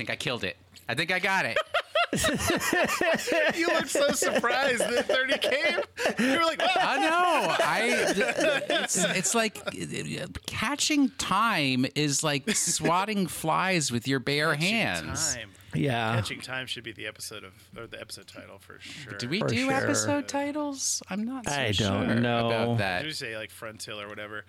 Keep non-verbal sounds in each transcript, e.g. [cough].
think I killed it. I think I got it. [laughs] You looked so surprised that 30 came. You were like, "Ah." I know. I [laughs] it's, it's like catching time is like swatting flies with your bare hands. Time. Yeah. Catching time should be the episode of or the episode title for sure. Do we For do sure. episode titles? I'm not so I don't know. about Did that. you say like Frontill or whatever?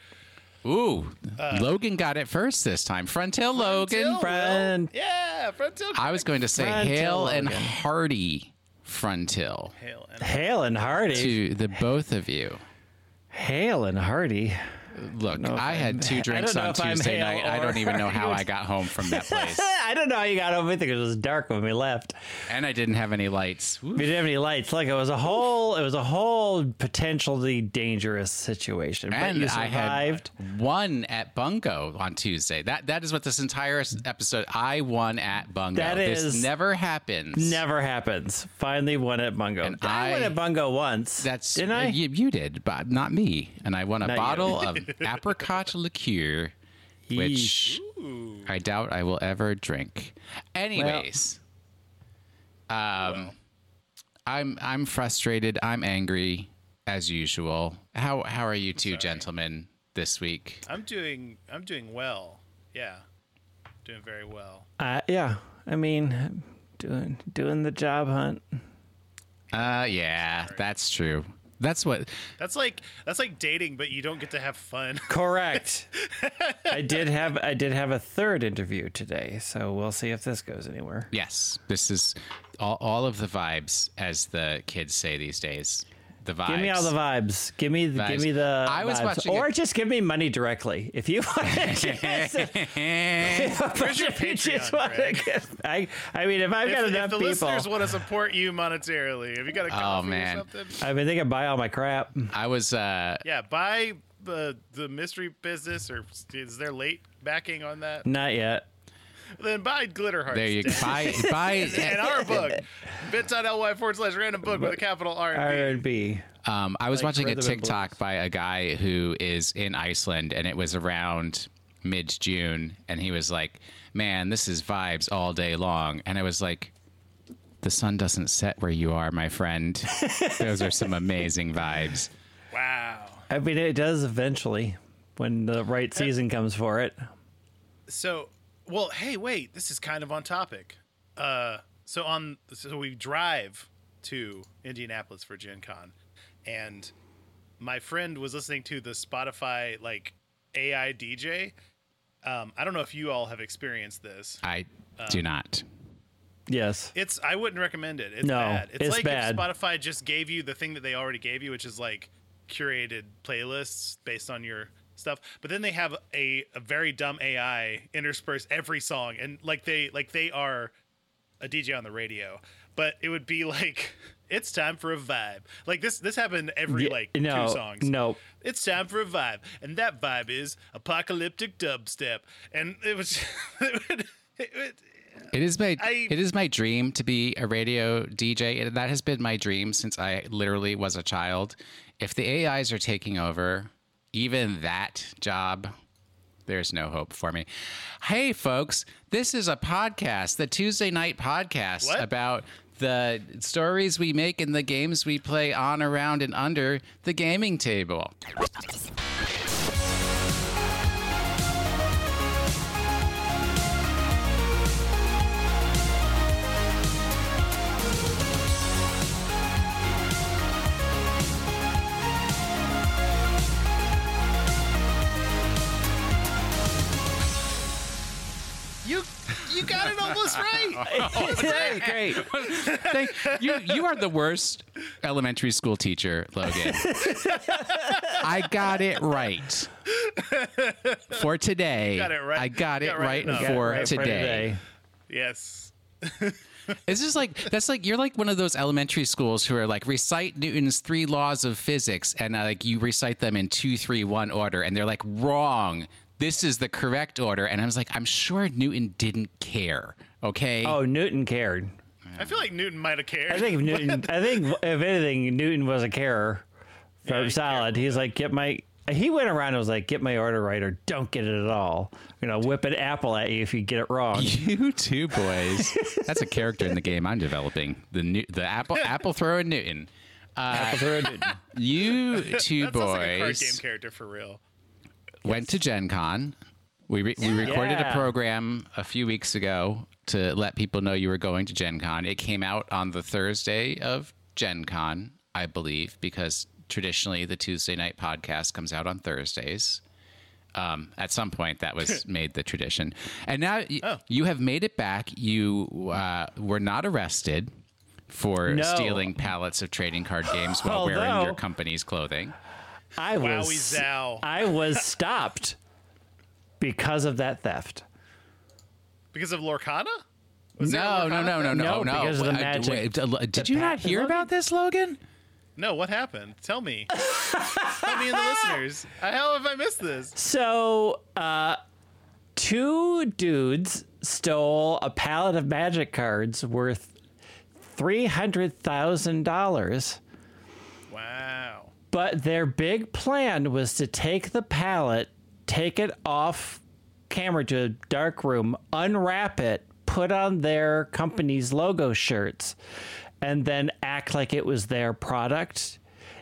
Ooh, uh. Logan got it first this time. Frontill Logan. Frontill, Friend. Will. Yeah, Frontill. I was going to say Frontill Hale and Logan. Hardy Frontill Hail and Hale and Hardy. to the both of you. Hale and Hardy. Look, if I had two [laughs] drinks on Tuesday night. I don't even know how I got home from that [laughs] place. I don't know how you got home. I think it was dark when we left. and I didn't have any lights. Woo. We didn't have any lights. Like it was a whole, it was a whole potentially dangerous situation. But And you I survived. had won at Bungo on Tuesday. That that is what this entire episode. I won at Bungo. That this never happens. Never happens. Finally won at Bungo. And I, won at Bungo once. That's didn't I? You, you did, but not me. And I won a Not you. bottle of apricot liqueur, which I doubt I will ever drink. Anyways, um, I'm I'm frustrated. I'm angry as usual. How how are you two gentlemen this week? I'm doing I'm doing well. Yeah. Doing very well. Uh, yeah. I mean, doing doing the job hunt. Uh, yeah, that's true. That's what. That's like that's like dating, but you don't get to have fun. [laughs] Correct. [laughs] I did have I did have a third interview today, so we'll see if this goes anywhere. Yes, this is all, all of the vibes, as the kids say these days. The vibes. Give me all the vibes. Give me the, give me the I was vibes. watching or it- just give me money directly if you want. [laughs] Where's your just Patreon, want to Greg? give, I I mean, if I've got If, if enough the people, listeners want to support you monetarily, if you got a coffee man. or something? I mean, they can buy all my crap. I was. Uh, Yeah, buy the the mystery business, or is there late backing on that? Not yet. Then buy Glitter Hearts. there you go. Buy, [laughs] buy. and our book, bit.ly forward slash random book with a capital R R and and B. Um, I was Like watching a TikTok by a guy who is in Iceland, and it was around mid June, and he was like, "Man, this is vibes all day long," and I was like. The sun doesn't set where you are, my friend. [laughs] Those are some amazing vibes. Wow. I mean, it does eventually when the right season comes for it. So, well, hey, wait, this is kind of on topic. Uh, so on, so we drive to Indianapolis for Gen Con, and my friend was listening to the Spotify like AI DJ. Um, I don't know if you all have experienced this. I do not. Yes. It's I wouldn't recommend it. It's No, bad. It's, it's like bad. if Spotify just gave you the thing that they already gave you, which is like curated playlists based on your stuff. But then they have a, a very dumb AI intersperse every song and like they like they are a DJ on the radio. But it would be like [laughs] it's time for a vibe. Like this this happened every Yeah, like no, two songs. no. It's time for a vibe. And that vibe is apocalyptic dubstep. And it was [laughs] it would, it would, It is my I- it is my dream to be a radio DJ, and that has been my dream since I literally was a child. If the AIs are taking over, even that job, there's no hope for me. Hey, folks, this is a podcast, the Tuesday night podcast What? about the stories we make and the games we play on, around, and under the gaming table. Got it almost right. [laughs] Hey, great. Thank, you, you are the worst elementary school teacher, Logan. I got it right for today. got it right. I got You it got right, right enough. for, Right for today. yes. It's just like that's like you're like one of those elementary schools who are like recite Newton's three laws of physics, and uh, like you recite them in two, three, one order, and they're like wrong. This is the correct order, and I was like, I'm sure Newton didn't care. Okay. Oh, Newton cared. I feel like Newton might have cared. I think if Newton. [laughs] I think if anything, Newton was a carer from he solid. He's like, get my. he went around and was like, "Get my order right, or don't get it at all." You know, whip an apple at you if you get it wrong. [laughs] You two boys. That's a character in the game I'm developing. The new, the apple apple thrower Newton. Uh, apple thrower Newton. You [laughs] two That sounds like a card game character for real. went to Gen Con. We, re- we recorded a program a few weeks ago to let people know you were going to Gen Con. It came out on the Thursday of Gen Con, I believe, because traditionally the Tuesday night podcast comes out on Thursdays. Um, at some point, that was [laughs] made the tradition. And now y- Oh. you have made it back. You uh, were not arrested for No. stealing pallets of trading card games while [laughs] wearing your company's clothing. I was I was stopped because of that theft. Because of Lorcana? Was No, no, Lorcana no, no, thing? no, No, no. because of the magic- wait, Did the you not hear Logan- about this, Logan? No, what happened? Tell me. Tell me and the listeners. How have I missed this? So, uh, two dudes stole a pallet of magic cards worth three hundred thousand dollars. Wow. But their big plan was to take the pallet, take it off camera to a dark room, unwrap it, put on their company's logo shirts, and then act like it was their product.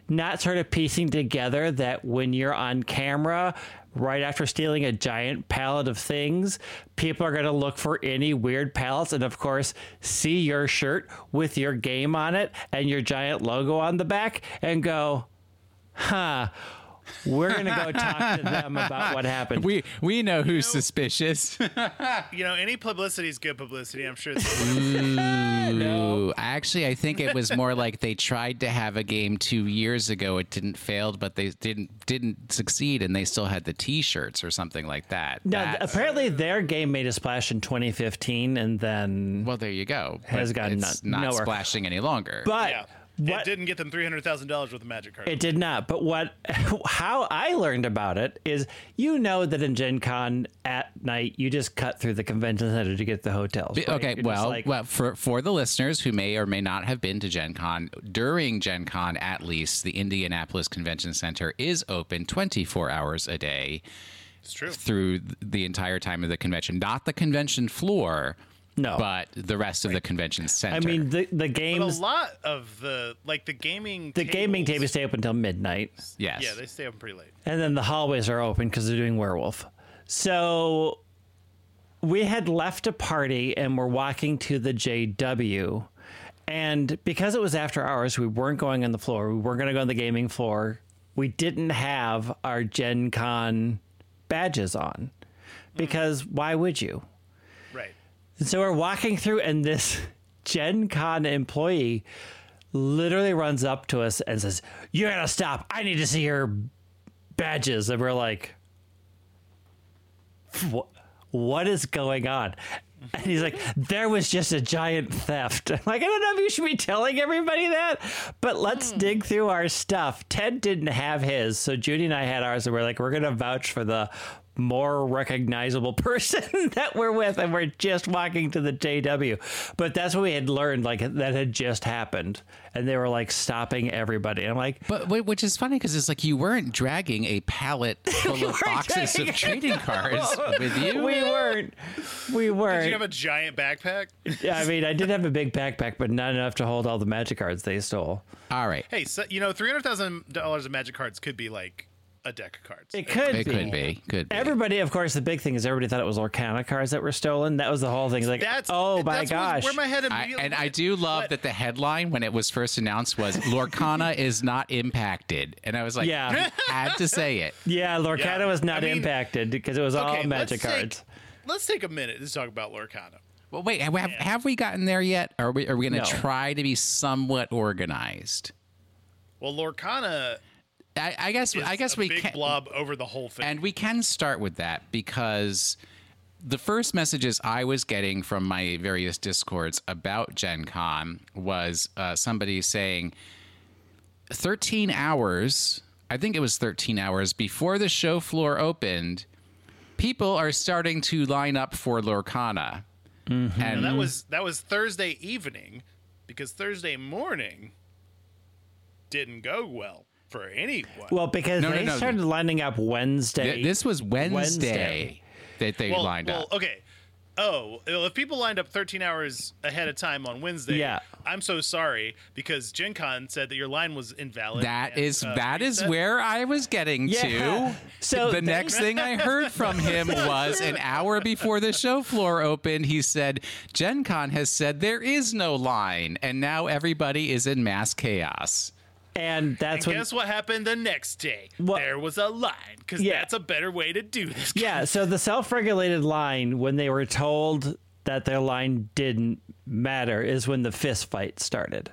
Not sort of piecing together that when you're on camera, right after stealing a giant pallet of things, people are going to look for any weird pallets and, of course, see your shirt with your game on it and your giant logo on the back and go, huh, we're going to go talk to them about what happened. We we know who's suspicious. [laughs] You know, any publicity is good publicity. I'm sure. [laughs] Ooh, actually, I think it was more like they tried to have a game two years ago. It didn't failed, but they didn't didn't succeed, and they still had the T-shirts or something like that. no, That's- apparently their game made a splash in 2015 and then. well, there you go. Has But gone it's none- not nowhere. splashing splashing any longer. but yeah. What It didn't get them three hundred thousand dollars worth of magic cards. It did not. But what [laughs] how I learned about it is you know that in Gen Con at night you just cut through the convention center to get the hotels. right? Okay, You're well, like, well, for for the listeners who may or may not have been to Gen Con, during Gen Con at least, the Indianapolis Convention Center is open 24 hours a day it's true. through the entire time of the convention. Not the convention floor, no. but the rest of the convention center. I mean the the But a lot of the like the gaming the gaming tables- tables stay up until midnight. yes. Yeah, they stay open pretty late. And then the hallways are open because they're doing werewolf. So we had left a party and we're walking to the JW. And because it was after hours, we weren't going on the floor. We weren't going to go on the gaming floor. We didn't have our Gen Con badges on because why would you? And so we're walking through, and this [laughs] Gen Con employee literally runs up to us and says, You gotta stop. I need to see your badges. And we're like, What is going on? And he's like, There was just a giant theft. I'm [laughs] like, I don't know if you should be telling everybody that, but let's hmm. dig through our stuff. Ted didn't have his, so Judy and I had ours, and we're like, We're gonna vouch for the more recognizable [laughs] person that we're with and we're just walking to the JW. But that's what we had learned like that had just happened and they were like stopping everybody. I'm like But which is funny because it's like you weren't dragging a pallet [laughs] full of boxes of trading cards [laughs] with you. we weren't we weren't Did you have a giant backpack? Yeah, I mean, I did have a big backpack, but not enough to hold all the magic cards they stole. All right. Hey, so, you know, three hundred thousand dollars of magic cards could be like a deck of cards. It could It be. could be. Could be. Everybody, of course, the big thing is everybody thought it was Lorcana cards that were stolen. That was the whole thing. It's like, That's oh my that's gosh. Where my head I, immediately and I do love But- that the headline when it was first announced was Lorcana [laughs] is not impacted, and I was like, Yeah. had to say it. [laughs] yeah, Lorcana Yeah. was not I mean- impacted because it was all magic let's cards. Take, let's take a minute to talk about Lorcana. Well, wait, have, have, have we gotten there yet? Are we are we going to No. try to be somewhat organized? Well, Lorcana I, I guess I guess a we big can, blob over the whole thing. and we can start with that because the first messages I was getting from my various discords about Gen Con was uh, somebody saying 13 hours, I think it was 13 hours before the show floor opened, people are starting to line up for Lorcana. And And that was that was Thursday evening, because Thursday morning didn't go well. For anyone. Well, because No, no, they no. started lining up Wednesday. Th- this was Wednesday, Wednesday. that they well, lined well, up. okay. Oh, well, if people lined up 13 hours ahead of time on Wednesday, Yeah. I'm so sorry because Gen Con said that your line was invalid. That and, is uh, that is reset. where I was getting Yeah. to. [laughs] So the they- next thing I heard from [laughs] him was an hour before the show floor opened. He said, "Gen Con has said there is no line, and now everybody is in mass chaos." And that's And when guess what happened the next day? There was a line because Yeah. that's a better way to do this. yeah [laughs] so the self-regulated line when they were told that their line didn't matter is when the fist fight started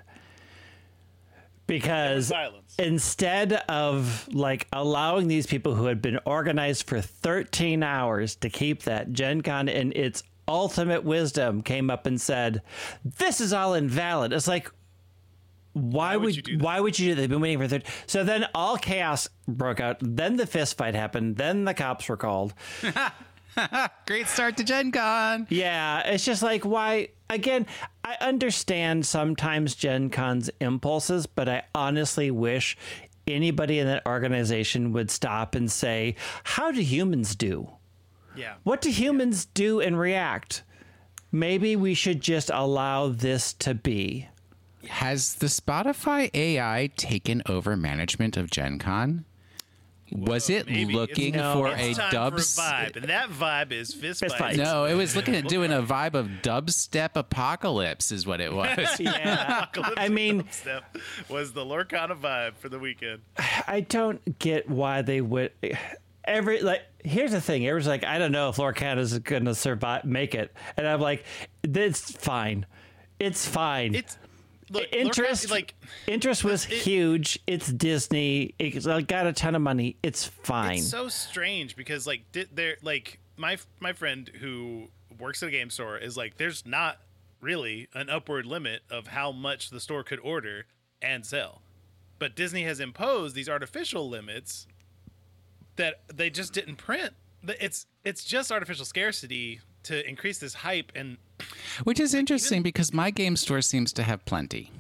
because instead of like allowing these people who had been organized for 13 hours to keep that gen con in its ultimate wisdom came up and said this is all invalid it's like why, would would, you do that? why would you do that? They've been waiting for 30. So then all chaos broke out. Then the fist fight happened. Then the cops were called. [laughs] Great start to Gen Con. Yeah, it's just like why again, I understand sometimes Gen Con's impulses, but I honestly wish anybody in that organization would stop and say, How do humans do? Yeah. What do humans do and react? Maybe we should just allow this to be. Has the Spotify AI taken over management of Gen Con? Was it maybe. looking It's- for It's a time dubs? vibe, and that vibe is fist, Fist fights. fights. No, it was looking at doing a [laughs] vibe of dubstep apocalypse, is what it was. [laughs] [laughs] Yeah. I mean, Step was the Lorcana vibe for the weekend. I don't get why they would. Every like, here's the thing. Everyone's like, I don't know if Lorcana's gonna survive, make it, and I'm like, it's fine, it's fine. It's look, interest like interest was it- huge. It's Disney. It got a ton of money. It's fine. It's so strange because like di- there like my my friend who works at a game store is like there's not really an upward limit of how much the store could order and sell. But Disney has imposed these artificial limits that they just didn't print. It's it's just artificial scarcity to increase this hype and Which is interesting because my game store seems to have plenty.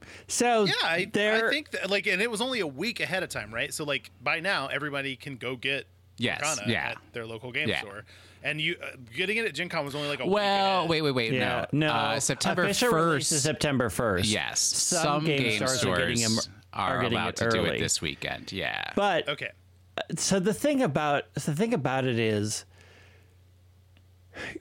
yeah, so I, I think that like and it was only a week ahead of time, right? So like by now everybody can go get Yes, Lorcana yeah. at their local game Yeah. store. And you uh, getting it at Gen Con was only like a week Well, wait, wait, wait. yeah, no, no, Uh, September official release is first. September first. Yes, some, some, game, stores stores are getting them are, are getting allowed it to do it this weekend. Yeah, But Okay. so the thing about the thing about it is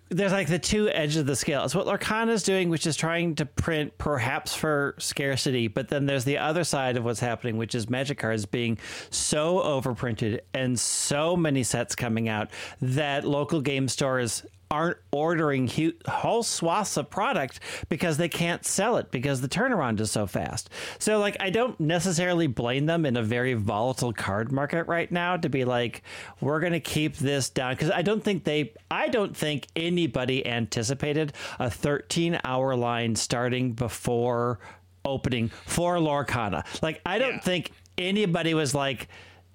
there's like the two edges of the scale. It's what Lorcana's doing, which is trying to print perhaps for scarcity, but then there's the other side of what's happening, which is Magic cards being so overprinted and so many sets coming out that local game stores aren't ordering hu- whole swaths of product because they can't sell it because the turnaround is so fast. So like I don't necessarily blame them in a very volatile card market right now to be like we're going to keep this down cuz I don't think they I don't think anybody anticipated a 13 hour line starting before opening for Lorcana. Like I don't Yeah. think anybody was like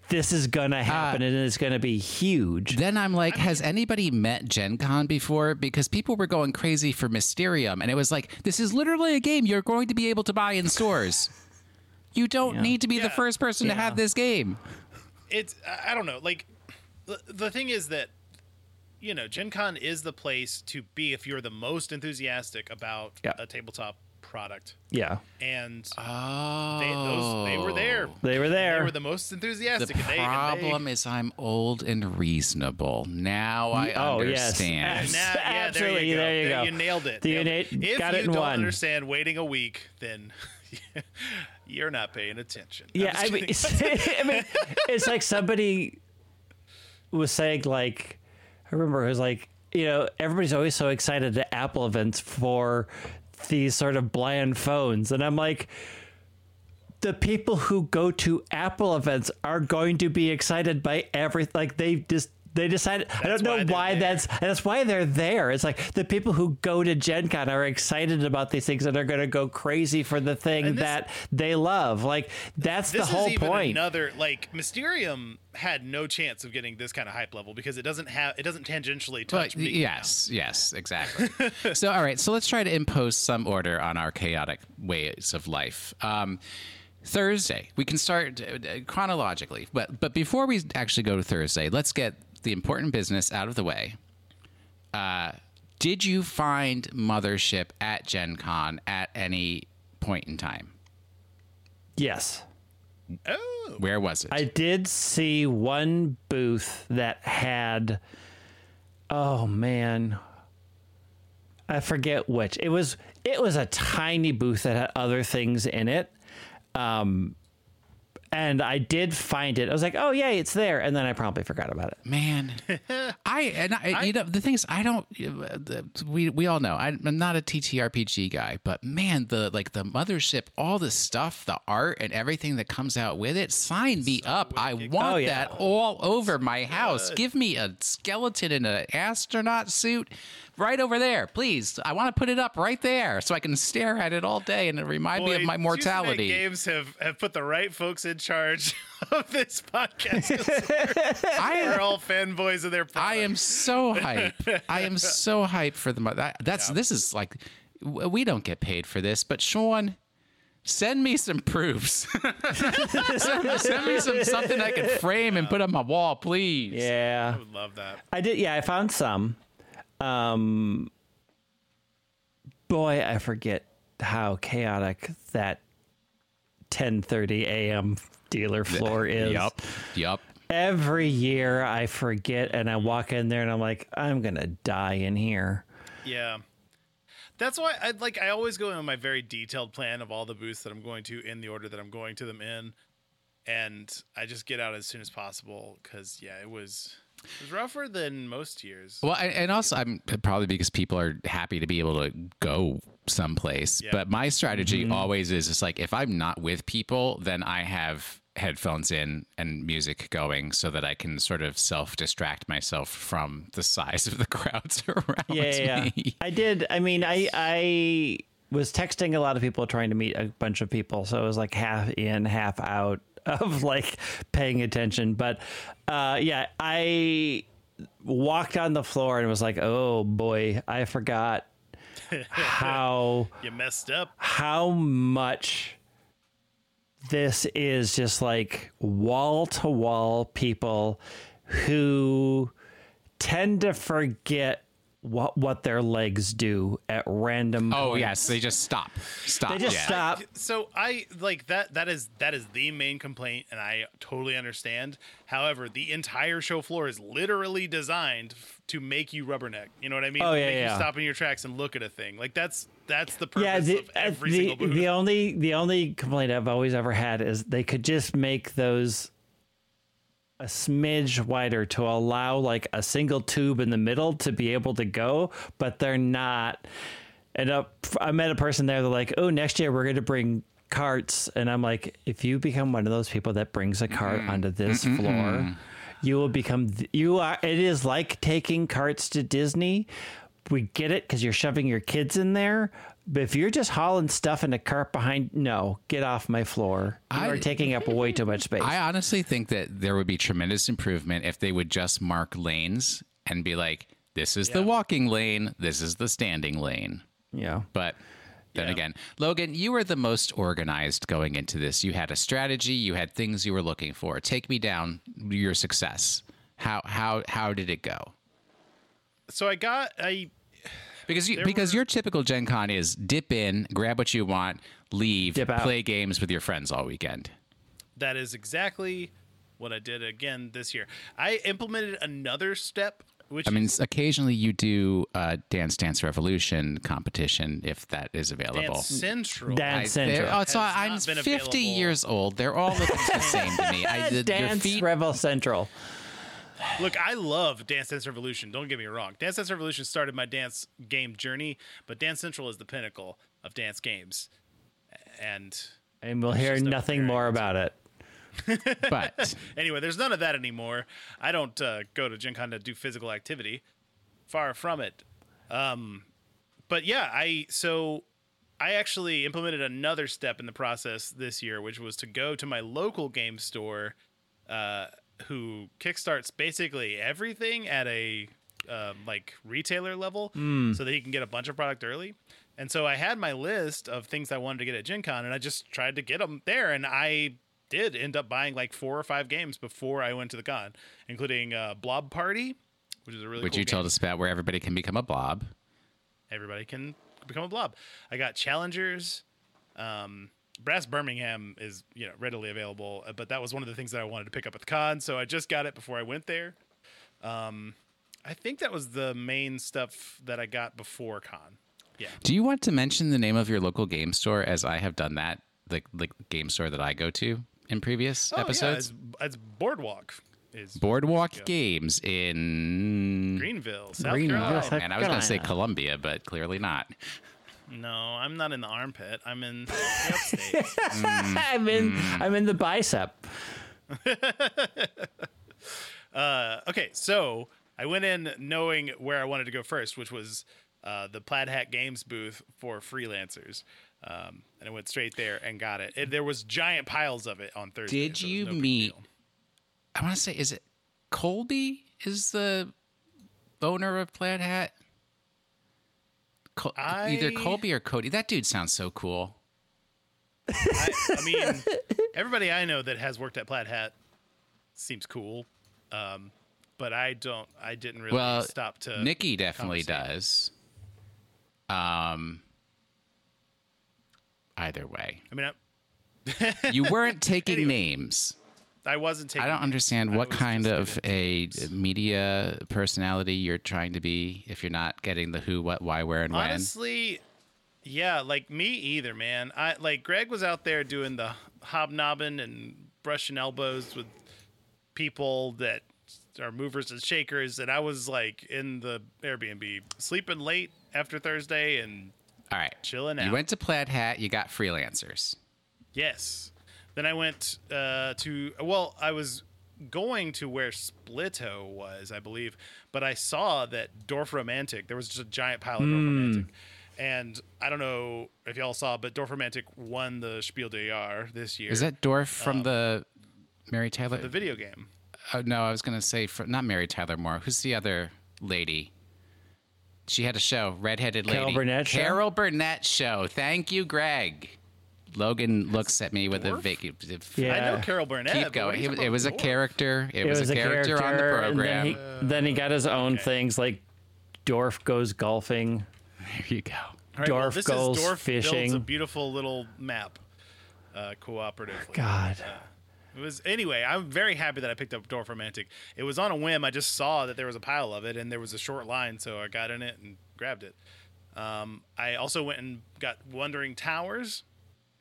this is going to uh, happen and it's going to be huge. Then I'm like, has anybody met Gen Con before? Because people were going crazy for Mysterium, and it was like, this is literally a game you're going to be able to buy in stores. You don't need to be the first person to have this game. It's I- I don't know. Like the, the thing is that you know, Gen Con is the place to be if you're the most enthusiastic about Yeah. a tabletop product. Yeah. And Oh, they, those, they were there. Oh. They were there. They were the most The enthusiastic. and they, and problem they, is I'm old and reasonable. Now I mm, Oh, yes. understand. Now, yeah, Absolutely, there you go. there you go. You nailed it. You Nailed na- if got you it don't one. understand waiting a week, then [laughs] you're not paying attention. Yeah, I mean. [laughs] I mean, it's like somebody was saying, like, I remember it was like, you know, everybody's always so excited at Apple events for these sort of bland phones, and I'm like. The people who go to Apple events are going to be excited by everything. Like they just they decided. I don't know why they're why that's that's why they're there. It's like the people who go to Gen Con are excited about these things and are going to go crazy for the thing this- that they love. Like that's this the whole is even point. another like Mysterium had no chance of getting this kind of hype level because it doesn't have it doesn't tangentially touch But me. yes, yes, exactly. so, all right, so let's try to impose some order on our chaotic ways of life. Um, Thursday. We can start uh, uh, chronologically, but but before we actually go to Thursday, let's get the important business out of the way. Uh, did you find Mothership at Gen Con at any point in time? Yes. Oh, Where was it? I did see one booth that had oh man. I forget which. It was it was a tiny booth that had other things in it. Um and I did find it. I was like, "Oh yay, it's there!" And then I promptly forgot about it. Man, [laughs] I and I, you know the thing is I don't. uh, We we all know I'm not a TTRPG guy, but man, the like the mothership, all the stuff, the art, and everything that comes out with it. Sign me up. I want Oh, yeah. that all over my house. Give me a skeleton in an astronaut suit. Right over there, please. I want to put it up right there so I can stare at it all day and it remind me of boy, my Tuesday Night mortality. Games have, have put the right folks in charge [laughs] of this podcast. [laughs] I We're all fanboys of their product. I am so hype. [laughs] I am so hype for the mo- that, that's this is like we don't get paid for this, but Sean, send me some proofs. send, send me some something I can frame and put on my wall, please. Yeah. I would love that. I did. Yeah, I found some. Um, boy, I forget how chaotic that 10:30 a.m. dealer floor is. Yep. Yep. Every year I forget, and I walk in there, and I'm like, I'm gonna die in here. Yeah. That's why I like I always go in on my very detailed plan of all the booths that I'm going to in the order that I'm going to them in. And I just get out as soon as possible cuz yeah, it was it was rougher than most years. Well, and and also I'm probably because people are happy to be able to go someplace. Yeah. But my strategy mm-hmm. always is just like if I'm not with people, then I have headphones in and music going so that I can sort of self distract myself from the size of the crowds [laughs] around Yeah, yeah, me. yeah. I did. I mean, I I was texting a lot of people trying to meet a bunch of people, so it was like half in, half out of like paying attention. But uh, yeah, I walked on the floor and was like, oh boy, I forgot how [laughs] You messed up. how much this is just like wall to wall people who tend to forget what what their legs do at random Oh points. yes, they just stop. Stop. they just yeah. stop So I like that that is that is the main complaint and I totally understand. However, the entire show floor is literally designed f- to make you rubberneck. You know what I mean? Oh, yeah, make yeah. you stop in your tracks and look at a thing. Like that's that's the purpose yeah the, of every uh, the, single booth. the only the only complaint i've always ever had is they could just make those a smidge wider to allow like a single tube in the middle to be able to go but they're not. And i met a person there they're like oh next year we're going to bring carts. And i'm like if you become one of those people that brings a cart mm-hmm. onto this mm-hmm. floor mm-hmm. you will become th- you are it is like taking carts to disney. We get it because you're shoving your kids in there but if you're just hauling stuff in a cart behind no get off my floor you I- are taking up way too much space I honestly think that there would be tremendous improvement if they would just mark lanes and be like, this is the walking lane, this is the standing lane. yeah But then Yeah. again, Logan, you were the most organized going into this. You had a strategy, you had things you were looking for. Take me down your success. How how how did it go? so I got I Because you, because were- your typical Gen Con is dip in, grab what you want, leave, Dip out. play games with your friends all weekend. that is exactly what I did again this year. I implemented another step which I mean, is occasionally you do a Dance Dance Revolution competition if that is available. Dance Central. Dance Central. they're- oh, so has I'm not been 50 available. years old. They're all looking the same to me. I, [laughs] the, your Dance feet, Rebel Central. Look, I love Dance Dance Revolution. Don't get me wrong. Dance Dance Revolution started my dance game journey, but Dance Central is the pinnacle of dance games. And And we'll hear nothing more about it. [laughs] but anyway, there's none of that anymore. I don't uh, go to Gen Con to do physical activity. Far from it. Um, but yeah, I so I actually implemented another step in the process this year, which was to go to my local game store, uh, who kickstarts basically everything at a um, like retailer level, Hmm. so that he can get a bunch of product early. And so I had my list of things I wanted to get at Gen Con, and I just tried to get them there, and I did end up buying like four or five games before I went to the con, including uh, Blob Party, which is a really Which cool you game. told us about where everybody can become a blob. Everybody can become a blob. I got challengers. Um, Brass Birmingham is you know readily available, uh, but that was one of the things that I wanted to pick up at the con, so I just got it before I went there. Um, I think that was the main stuff that I got before con. Yeah, Do you want to mention the name of your local game store as I have done that, the, the game store that I go to in previous Oh, yeah, episodes? it's, it's Boardwalk. Is Boardwalk Games in. Greenville, South Greenville, Carolina. South Man, I was going to say Columbia, but clearly not. No, I'm not in the armpit. I'm in the [laughs] upstate. I'm in. I'm in the bicep. [laughs] Uh, okay, so I went in knowing where I wanted to go first, which was uh, the Plaid Hat Games booth for freelancers. Um, and I went straight there and got it. And there was giant piles of it on Thursday. Did so you no meet- I want to say, is it Colby? Is the owner of Plaid Hat? Col- Either Colby or Cody. That dude sounds so cool. I, I mean, everybody I know that has worked at Plaid Hat seems cool. Um, but I don't. I didn't really Well, stop to. Nikki definitely does. Um. Either way, I mean, I, you weren't [laughs] taking Anyway. names. I wasn't taking. I don't understand what kind of a media personality you're trying to be if you're not getting the who, what, why, where, and when. Honestly, yeah, like me either, man. I like Greg was out there doing the hobnobbing and brushing elbows with people that are movers and shakers, and I was like in the Airbnb sleeping late after Thursday, and All right, chilling out. You went to Plaid Hat. You got freelancers. yes. Then I went uh, to well, I was going to where Splito was, I believe, but I saw that Dorfromantik. There was just a giant pile of Dorfromantik. And I don't know if y'all saw, but Dorfromantik won the Spiel des Jahres this year. Is that Dorf from the Mary Tyler? the video game? oh, no, I was gonna say from, not Mary Tyler Moore. Who's the other lady? She had a show, redheaded lady. Carol Burnett show? Carol Burnett show. Thank you, Greg. Logan looks at me with Dorf? a vac- Yeah. I know Carol Burnett. Keep going. are It, talking it was a about character. It, was, a character, on the program. then he, then he got his own okay. things like Dorf goes golfing. There you go. All right, Dorf this goes is Dorf builds a fishing. beautiful little map, uh, cooperatively. God. It was anyway. I'm very happy that I picked up Dorfromantik. It was on a whim. I just saw that there was a pile of it, and there was a short line, so I got in it and grabbed it. Um, I also went and got Wandering Towers.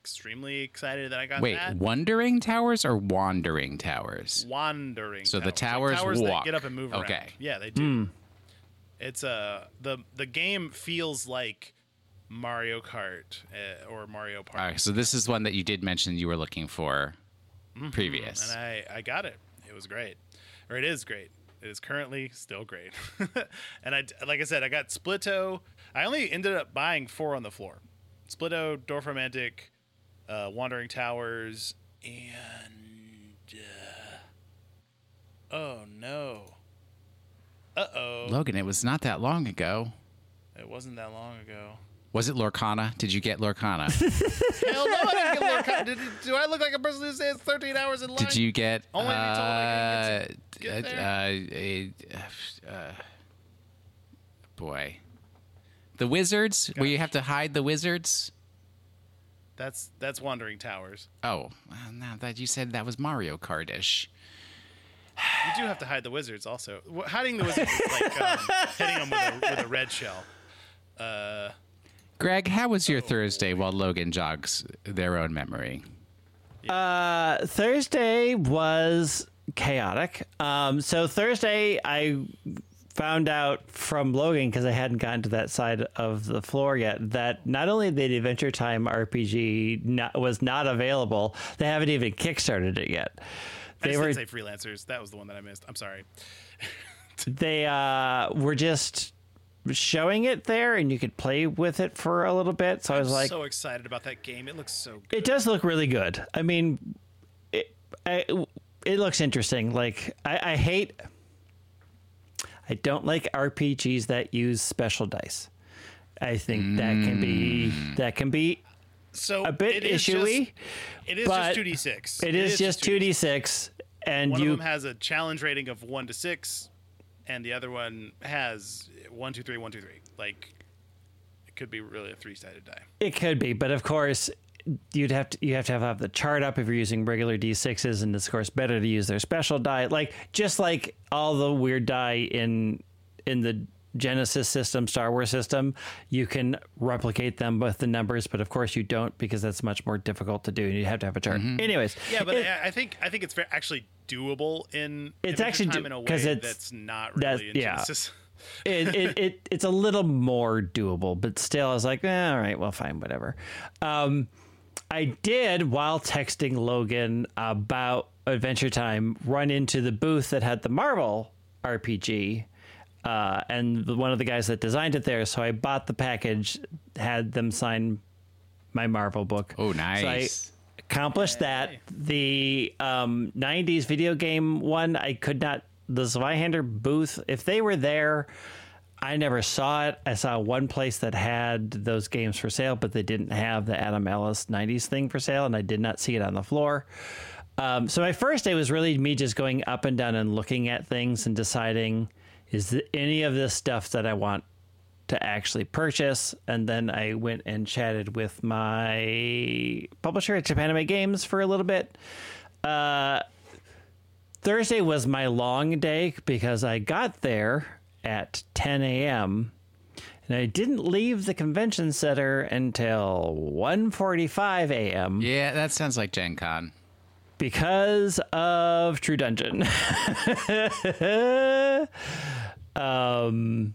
Extremely excited that I got Wait, that. Wandering Towers or Wandering Towers? Wandering. So the towers, Like towers towers walk. That get up and move around. Okay. Yeah, they do. It's uh, the the game feels like Mario Kart uh, or Mario Party. All right, so this is one that you did mention you were looking for Mm-hmm. previous. and I, I got it. It was great, or it is great. It is currently still great. [laughs] and I, like I said, I got Splito. I only ended up buying four on the floor: Splito, Dorfromantik, uh, Wandering Towers, and uh, oh no, uh oh, Logan, it was not that long ago. it wasn't that long ago. Was it Lorcana? Did you get Lorcana? [laughs] Hell no, I didn't get Lorca. Did, do I look like a person who stays 13 hours in line? Did you get Only to be told I uh, didn't get to- get uh, uh, uh, boy, the wizards? Where you have to hide the wizards? That's that's Wandering Towers. Oh, well, now that you said that was Mario Kartish. You do have to hide the wizards also. Hiding the wizards is like um, hitting them with a, with a red shell. Uh, Greg, how was your Thursday while Logan jogs their own memory? Uh, Thursday was chaotic. Um, so Thursday, I found out from Logan because I hadn't gotten to that side of the floor yet that not only the Adventure Time RPG not, was not available, they haven't even kickstarted it yet. They were say freelancers. That was the one that I missed. I'm sorry. [laughs] they uh, were just showing it there, and you could play with it for a little bit. So I was like, so excited about that game. It looks so good. It does look really good. I mean, it, I, it looks interesting. Like I, I hate, I don't like RPGs that use special dice. I think that can be mm. that can be So a bit it is issuey. Just, it is just two d six. It is, just two d six, and One you of them has a challenge rating of one to six, and the other one has one, two, three, one, two, three. Like it could be really a three sided die. It could be, but of course, you'd have to you have to have, have the chart up if you're using regular d6s, and it's of course better to use their special die. Like just like all the weird die in in the Genesys system, Star Wars system, you can replicate them with the numbers, but of course you don't because that's much more difficult to do, and you have to have a chart. Anyways, Yeah, but it- I I think I think it's very, actually doable in It's actually Time do- in a way 'cause it's- that's not that's- really in yeah. Genesys. [laughs] it, it, it it's a little more doable, but still, I was like, eh, all right, well, fine, whatever. Um, I did while texting Logan about Adventure Time run into the booth that had the Marvel RPG. Uh, and the, one of the guys that designed it there, so I bought the package, had them sign my Marvel book. Oh, So I nice. accomplished that. The um, 90s video game one, I could not. The Zweihander booth, if they were there, I never saw it. I saw one place that had those games for sale, but they didn't have the Adam Ellis 90s thing for sale, and I did not see it on the floor. Um, so my first day was really me just going up and down and looking at things and deciding is th- any of this stuff that I want to actually purchase. And then I went and chatted with my publisher at Japanime Games for a little bit. Uh, Thursday was my long day because I got there at 10 a.m. and I didn't leave the convention center until 1:45 a.m. Yeah, that sounds like Gen Con. because of True Dungeon. [laughs] um,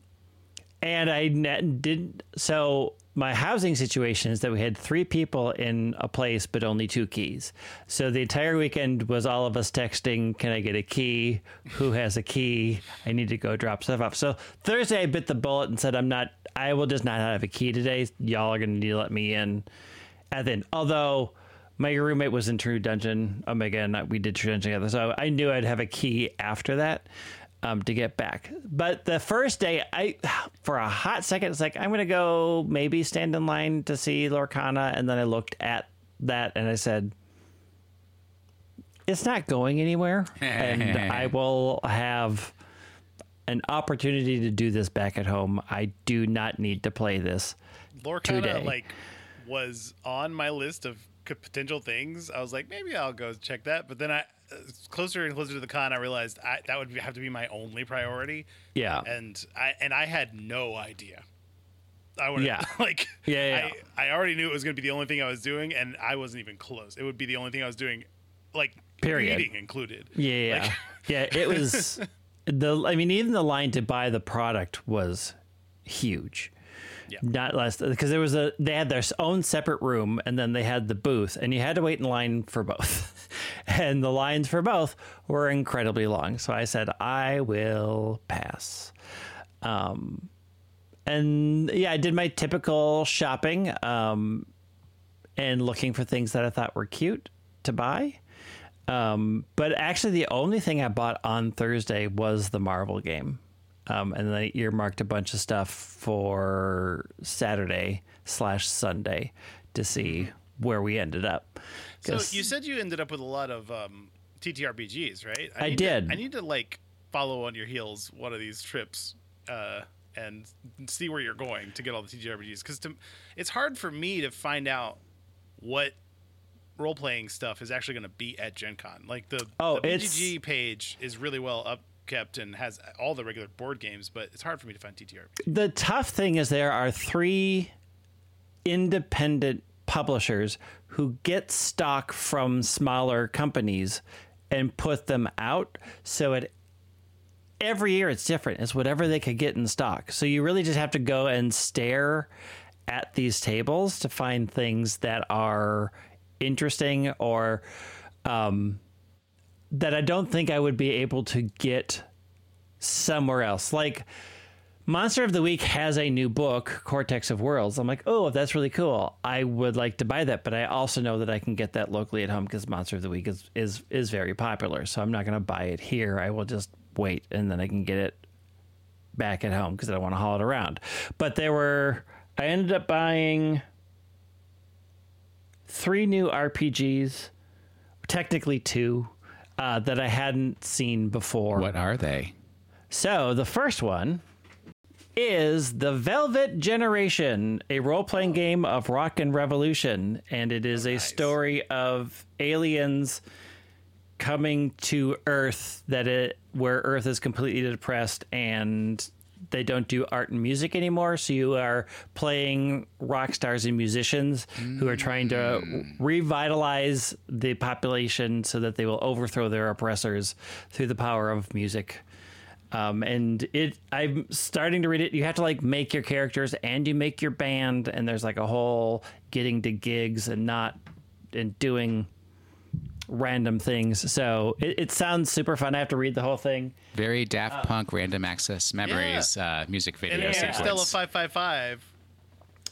and I ne- did so. My housing situation is that we had three people in a place, but only two keys. So the entire weekend was all of us texting, "Can I get a key? Who has a key? I need to go drop stuff off." So Thursday, I bit the bullet and said, "I'm not. I will just not have a key today. Y'all are going to need to let me in." And then, although my roommate was in True Dungeon oh Omega and we did True Dungeon together, so I knew I'd have a key after that um, to get back. But the first day, I for a hot second, it's like I'm gonna go maybe stand in line to see Lorcana, and then I looked at that and I said. It's not going anywhere, and [laughs] I will have an opportunity to do this back at home. I do not need to play this. Lorcana Today. like was on my list of potential things. I was like, maybe I'll go check that. But then I, closer and closer to the con, I realized I, that would have to be my only priority. Yeah. and I and I had no idea. I would Yeah. [laughs] like Yeah, yeah. I, I already knew it was going to be the only thing I was doing, and I wasn't even close. It would be the only thing I was doing, like Period. eating included. Yeah, yeah, Like- [laughs] yeah. It was [laughs] the. I mean, even the line to buy the product was huge. Yeah. Not less because there was a they had their own separate room and then they had the booth and you had to wait in line for both, [laughs] and the lines for both were incredibly long. So I said I will pass. Um, and yeah, I did my typical shopping. Um, and looking for things that I thought were cute to buy. Um, but actually, the only thing I bought on Thursday was the Marvel game. Um, and then I earmarked a bunch of stuff for Saturday slash Sunday to see where we ended up. So you said you ended up with a lot of um, TTRPGs, right? I to- did. I need to like follow on your heels one of these trips uh, and see where you're going to get all the TTRPGs because it's hard for me to find out what role playing stuff is actually going to be at Gen Con. Like the, Oh, the it's- BGG page is really well upkept and has all the regular board games, but it's hard for me to find TTRPGs. the tough thing is there are three independent publishers who get stock from smaller companies and put them out. So it every year it's different. It's whatever they could get in stock. So you really just have to go and stare at these tables to find things that are interesting or um, that i don't think i would be able to get somewhere else like Monster of the Week has a new book, Codex of Worlds. I'm like, oh, that's really cool. I would like to buy that, but I also know that I can get that locally at home because Monster of the Week is is is very popular. So I'm not going to buy it here. I will just wait, and then I can get it back at home because I don't want to haul it around. But there were, I ended up buying three new RPGs, technically two, uh, that I hadn't seen before. What are they? So the first one is the Velvet Generation, a role playing game of rock and revolution. And it is a story of aliens coming to Earth that it where Earth is completely depressed and they don't do art and music anymore. So you are playing rock stars and musicians who are trying to revitalize the population so that they will overthrow their oppressors through the power of music. Um, and it, I'm starting to read it. You have to like make your characters and you make your band, and there's like a whole getting to gigs and not and doing random things. So it, it sounds super fun. I have to read the whole thing. Very Daft Punk Random Access Memories uh, music video And sequence. Interstella five five five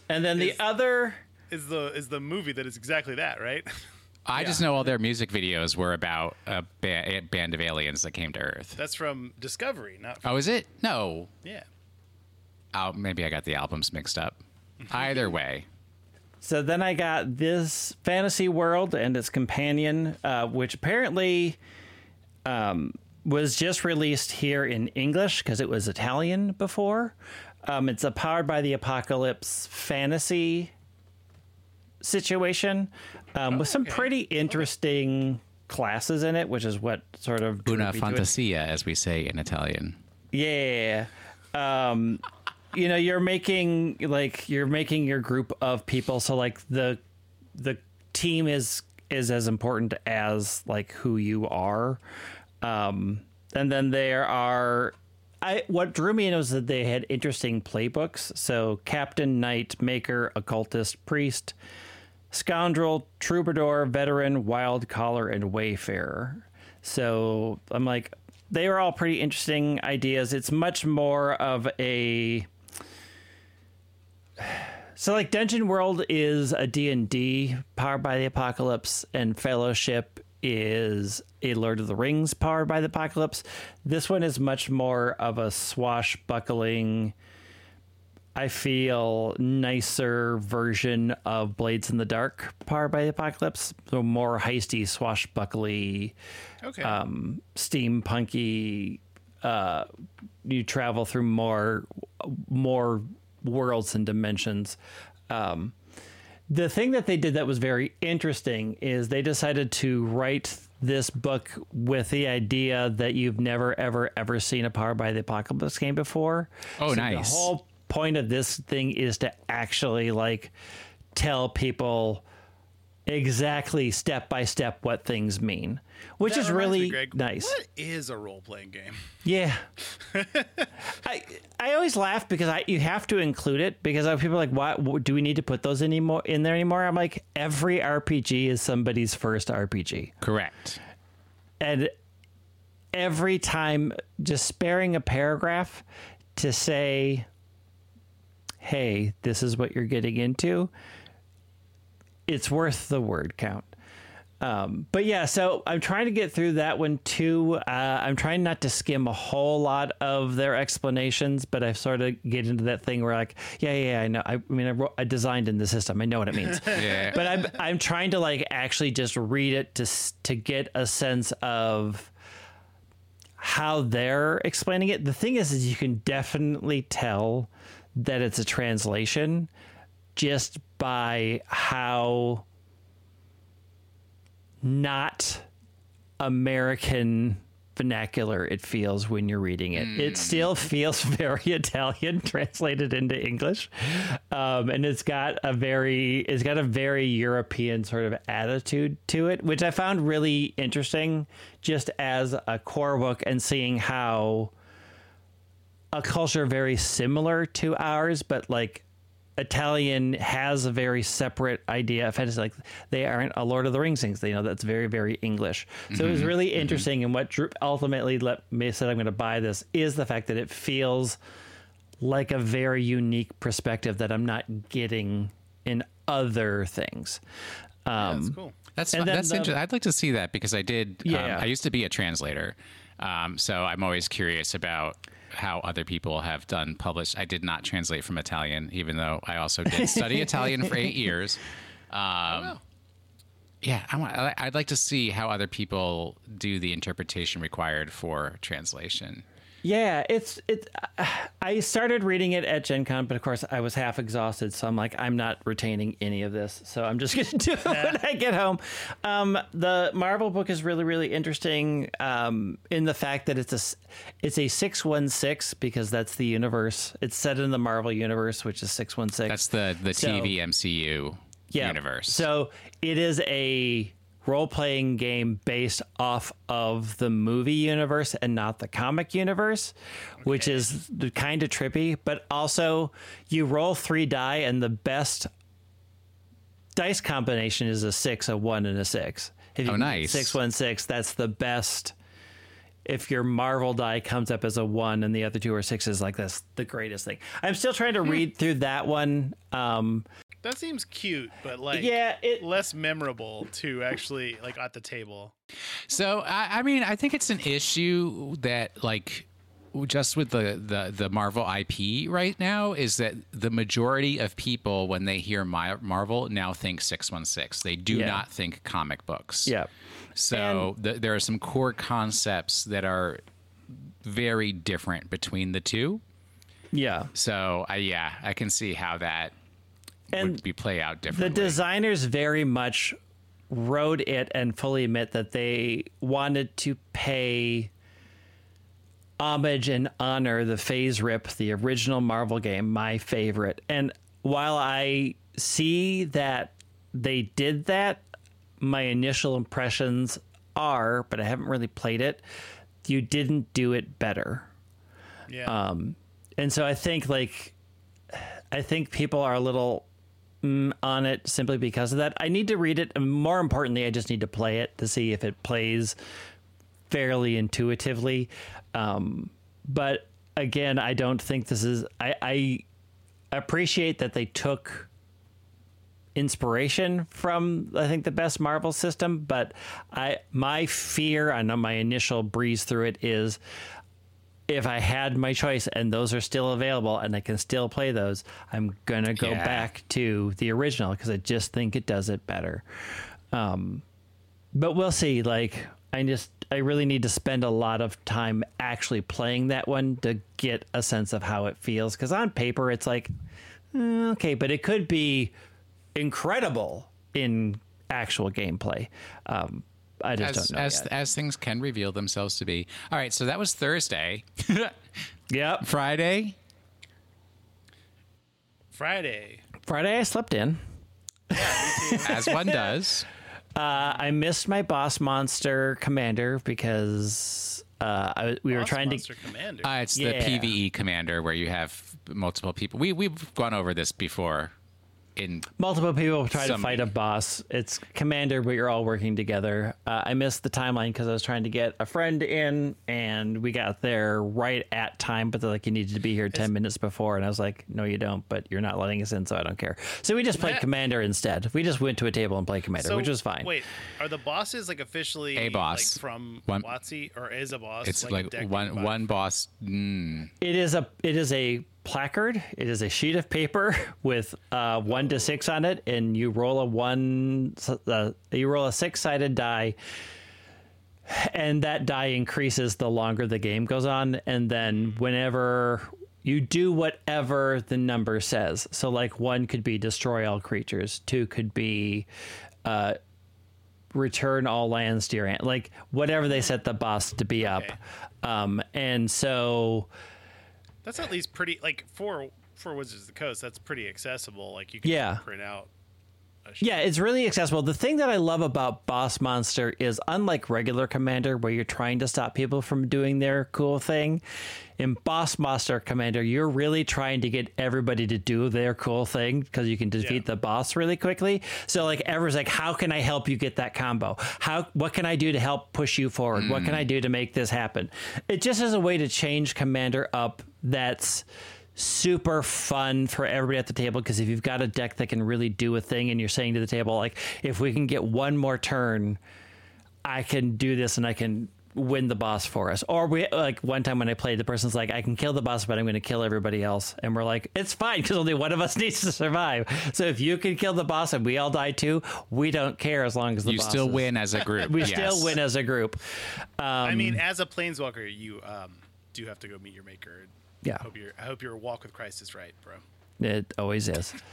And then the other, is the is the movie that is exactly that, right? I [laughs] just know all their music videos were about a, ba- a band of aliens that came to Earth. That's from Discovery, not from, Oh, is it? No. yeah. Oh, maybe I got the albums mixed up. [laughs] Either way, so then I got this fantasy world and its companion, uh, which apparently um, was just released here in English because it was Italian before. Um, it's a powered by the apocalypse fantasy situation um, with some okay. pretty interesting classes in it, which is what sort of una me to it. fantasia, as we say in Italian. Yeah. Um, you know, you're making like you're making your group of people so like the the team is is as important as like who you are. Um and then there are I what drew me in was that they had interesting playbooks. So Captain, Knight, Maker, Occultist, Priest, Scoundrel, Troubadour, Veteran, Wild Collar, and Wayfarer. So I'm like, they were all pretty interesting ideas. It's much more of a so like Dungeon World is a D&D powered by the apocalypse and Fellowship is a Lord of the Rings powered by the apocalypse. This one is much more of a swashbuckling I feel nicer version of Blades in the Dark powered by the apocalypse. So more heisty, swashbuckly, Okay. um, steampunky. Uh, you travel through more more worlds and dimensions. Um, the thing that they did that was very interesting is they decided to write this book with the idea that you've never ever ever seen a Power by the Apocalypse game before. Oh, So nice. The whole point of this thing is to actually like tell people exactly step by step what things mean, which That is reminds me, really Greg, nice. What is a role playing game? Yeah. [laughs] I I always laugh because I you have to include it because I- people are like, why do we need to put those anymore in there anymore? I'm like, every RPG is somebody's first RPG, Correct. and every time just sparing a paragraph to say, hey, this is what you're getting into. It's worth the word count. Um, but yeah, so I'm trying to get through that one too. Uh, I'm trying not to skim a whole lot of their explanations, but I sort of get into that thing where like, yeah, yeah, yeah I know. I, I mean, I, wrote, I designed in the system. I know what it means. [laughs] Yeah. but I'm I'm trying to like actually just read it to to get a sense of how they're explaining it. The thing is, is you can definitely tell that it's a translation just by how not American vernacular it feels when you're reading it. It still [laughs] feels very Italian [laughs] translated into English. Um, and it's got a very it's got a very European sort of attitude to it, which I found really interesting just as a core book and seeing how a culture very similar to ours, but like Italian has a very separate idea of fantasy. Like they aren't a Lord of the Rings things. You know, that's very, very English. So it was really interesting. And what drew, ultimately let me said I'm going to buy this is the fact that it feels like a very unique perspective that I'm not getting in other things. Um, That's cool. That's And that's the- interesting. I'd like to see that because I did. Yeah. Um, I used to be a translator, um, so I'm always curious about how other people have done published. I did not translate from Italian, even though I also did study [laughs] Italian for eight years. Um, yeah, I want, I- I'd like to see how other people do the interpretation required for translation. Yeah, it's it. [sighs] I started reading it at Gen Con, but of course I was half exhausted, so I'm like, I'm not retaining any of this, so I'm just [laughs] gonna do it when I get home. Um, the Marvel book is really, really interesting um, in the fact that it's a it's a six one six because that's the universe. It's set in the Marvel universe, which is six one six. That's the the So- TV MCU universe. So it is a role playing game based off of the movie universe and not the comic universe, which is kind of trippy. But also, you roll three die, and the best dice combination is a six, a one, and a six. If you Oh, nice. Six, one, six. That's the best. If your Marvel die comes up as a one and the other two are sixes, like that's the greatest thing. I'm still trying to read through that one. Um, That seems cute, but like Yeah, it- less memorable to actually like at the table. So I, I mean, I think it's an issue that like just with the, the the Marvel IP right now is that the majority of people when they hear My, Marvel now think 616. They do Yeah. not think comic books. yeah. So th- there are some core concepts that are very different between the two. Yeah. So I yeah, I can see how that And would be play out differently. the designers very much wrote it and fully admit that they wanted to pay homage and honor the FASERIP the original marvel game my favorite and while i see that they did that my initial impressions are but i haven't really played it you didn't do it better Yeah. Um, and so I think like I think people are a little on it simply because of that. I need to read it. and More importantly, I just need to play it to see if it plays fairly intuitively. Um, but again, I don't think this is. I, I appreciate that they took inspiration from I think the best Marvel system, but I my fear, I know my initial breeze through it is if I had my choice and those are still available and I can still play those, I'm gonna go Yeah. back to the original because I just think it does it better. Um, but we'll see. Like I just I really need to spend a lot of time actually playing that one to get a sense of how it feels. Because on paper it's like mm, okay, but it could be incredible in actual gameplay. Um, I just as don't know as, yet. as things can reveal themselves to be. All right, so that was Thursday. [laughs] Yep. Friday, Friday. Friday I slept in. [laughs] as one does. Uh, I missed my boss monster commander because uh, I, we were trying Monster to. Commander. Uh, it's Yeah. the PVE commander where you have multiple people. We we've gone over this before. In Multiple people try to fight a boss. It's commander, but you're all working together. Uh, I missed the timeline because I was trying to get a friend in, and we got there right at time. But they're like, you needed to be here ten minutes before, and I was like, no, you don't. But you're not letting us in, so I don't care. So we just played that- commander instead. We just went to a table and played commander, So, which was fine. Wait, are the bosses like officially A boss. like, from One- WotC or is a boss? it's like, like, one one boss. Mm, It is a it is a placard. It is a sheet of paper [laughs] with uh, one to six on it, and you roll a one. Uh, you roll a six sided die, and that die increases the longer the game goes on. And then whenever you do whatever the number says, so like one could be destroy all creatures, two could be. Uh, return all lands to your hand like whatever they set the boss to be up um and so That's at least pretty like for for Wizards of the Coast. That's pretty accessible. Like you can Yeah. print out. Yeah, it's really accessible. The thing that I love about Boss Monster is unlike regular Commander, where you're trying to stop people from doing their cool thing, in Boss Monster Commander, you're really trying to get everybody to do their cool thing because you can defeat Yeah. the boss really quickly. So like everyone's like, how can I help you get that combo? How what can I do to help push you forward? What can mm. I do to make this happen? It just is a way to change Commander up that's super fun for everybody at the table because if you've got a deck that can really do a thing and you're saying to the table like if we can get one more turn I can do this and I can win the boss for us. Or we like one time when I played, the person's like, I can kill the boss, but I'm going to kill everybody else. And we're like, it's fine because only one of us [laughs] needs to survive. So if you can kill the boss and we all die too, we don't care as long as the You boss still is- win as a group. [laughs] We yes. still win as a group. Um, I mean, as a planeswalker, you um, do have to go meet your maker. Yeah. I hope your I hope your walk with Christ is right, bro. It always is. [laughs]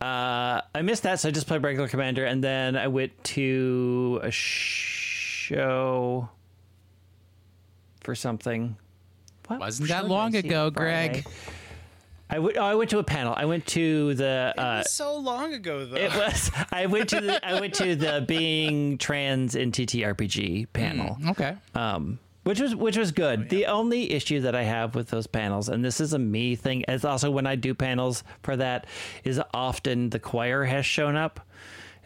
Uh, I missed that, so I just played regular commander, and then I went to a show for something. What Wasn't that long ago. Greg? I went. Oh, I went to a panel. I went to the. Uh, so long ago, though. it was. [laughs] I went to the. I went to the being trans in TTRPG panel Okay. um, which was which was good. The only issue that I have with those panels, and this is a me thing, it's also when I do panels for that, is often the choir has shown up,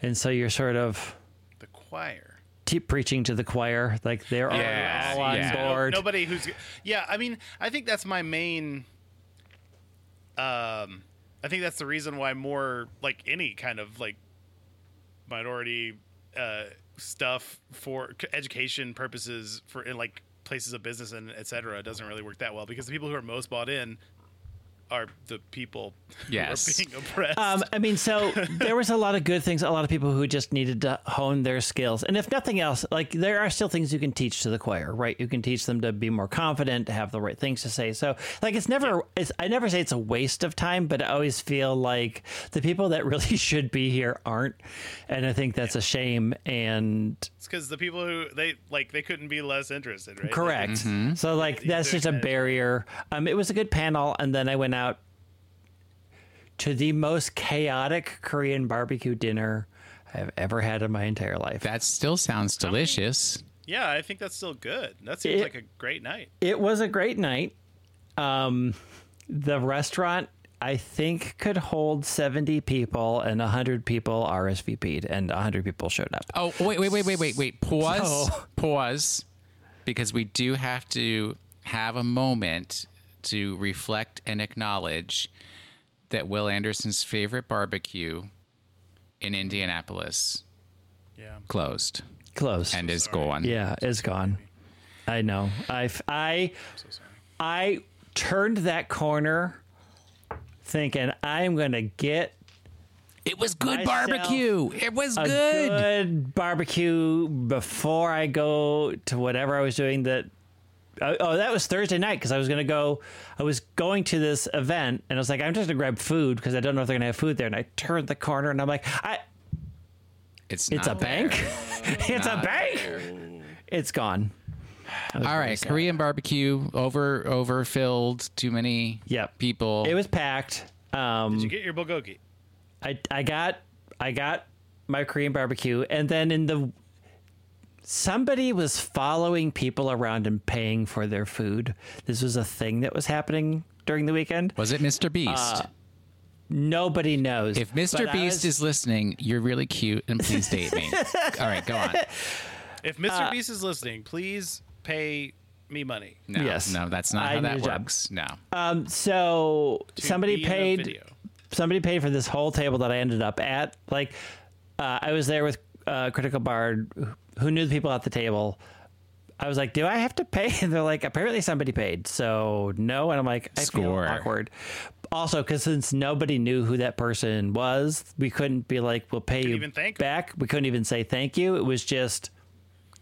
and so you're sort of the choir. preaching to the choir, like they're all- Yeah, all on yeah. No- board. nobody who's yeah. I mean, I think that's my main. Um, I think that's the reason why more like any kind of like minority uh, stuff for education purposes for in like places of business and et cetera doesn't really work that well because the people who are most bought in are the people Yes. who are being oppressed. Um, I mean, so [laughs] there was a lot of good things. A lot of people who just needed to hone their skills, and if nothing else, like there are still things you can teach to the choir, right? You can teach them to be more confident, to have the right things to say. So, like, it's never. It's, I never say it's a waste of time, but I always feel like the people that [laughs] really should be here aren't, and I think that's a shame. And it's because the people who they like they couldn't be less interested, right? correct. So, like, that's just a barrier. Um, it was a good panel, and then I went out to the most chaotic Korean barbecue dinner I've ever had in my entire life. That still sounds delicious. Yeah, I think that's still good. That seems It- like a great night. it was a great night. Um, the restaurant, I think, could hold 70 people, and 100 people RSVP'd, and 100 people showed up. Oh, wait, wait, wait, wait, wait, wait. Pause. So- Pause. Because we do have to have a moment to reflect and acknowledge that Will Anderson's favorite barbecue in Indianapolis Yeah. closed Close. and is gone. yeah, it's gone. I know. I, I, So. I turned that corner thinking I'm going to get It was good Myself barbecue. It was a good. good barbecue before I go to whatever I was doing that oh, oh, that was Thursday night because I was gonna go. I was going to this event and I was like, I'm just gonna grab food because I don't know if they're gonna have food there. And I turned the corner and I'm like, I, It's it's [laughs] a not bank. there. it's a Not bank. It's gone. All right, Korean barbecue over overfilled. Too many Yep. people. It was packed. Um, Did you get your bulgogi? I I got I got my Korean barbecue, and then in the somebody was following people around and paying for their food. This was a thing that was happening during the weekend. was it Mr. Beast? Uh, Nobody knows. if Mr. But Beast was- is listening, you're really cute and please date me. [laughs] All right, go on. If Mr. Beast is listening, please pay me money. No, Yes. no, that's not I how that a job. works. No. um, so to somebody be in a paid. Somebody paid for this whole table that I ended up at. Like, uh, I was there with uh, Critical Bard, who knew the people at the table. I was like, "Do I have to pay?" [laughs] And they're like, "Apparently somebody paid." So no, and I'm like, "I Score. feel awkward." Also, because since nobody knew who that person was, we couldn't be like, "We'll pay you even thank them. back." We couldn't even say thank you. It was just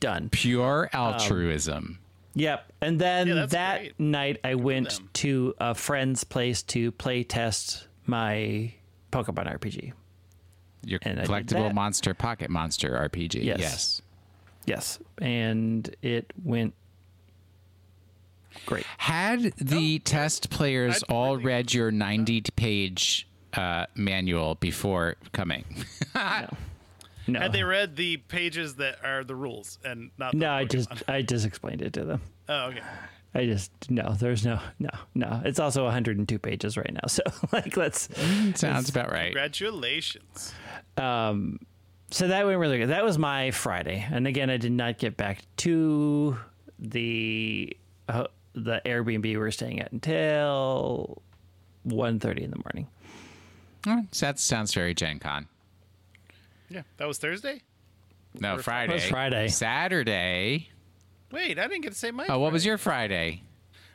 done. Pure um, altruism. Yep. And then Yeah, that great. night, I went to a friend's place to play test my Pokemon RPG. Your and collectible monster pocket monster RPG. Yes. Yes. Yes. And it went great. Had the test players I'd all really- read your 90 page uh, manual before coming? [laughs] No. Had they read the pages that are the rules and not? the no, I Pokemon? just I just explained it to them. Oh, okay. I just no, there's no no no. It's also 102 pages right now. [laughs] So like let's Sounds about right. Congratulations. um so that went really good. That was my Friday. And again, I did not get back to the uh, the Airbnb we were staying at until 1:30 in the morning. Oh, so that sounds very Gen Con. Yeah, that was Thursday. No, Friday. was Friday. Saturday. Wait, I didn't get to say my. Oh, what was your Friday?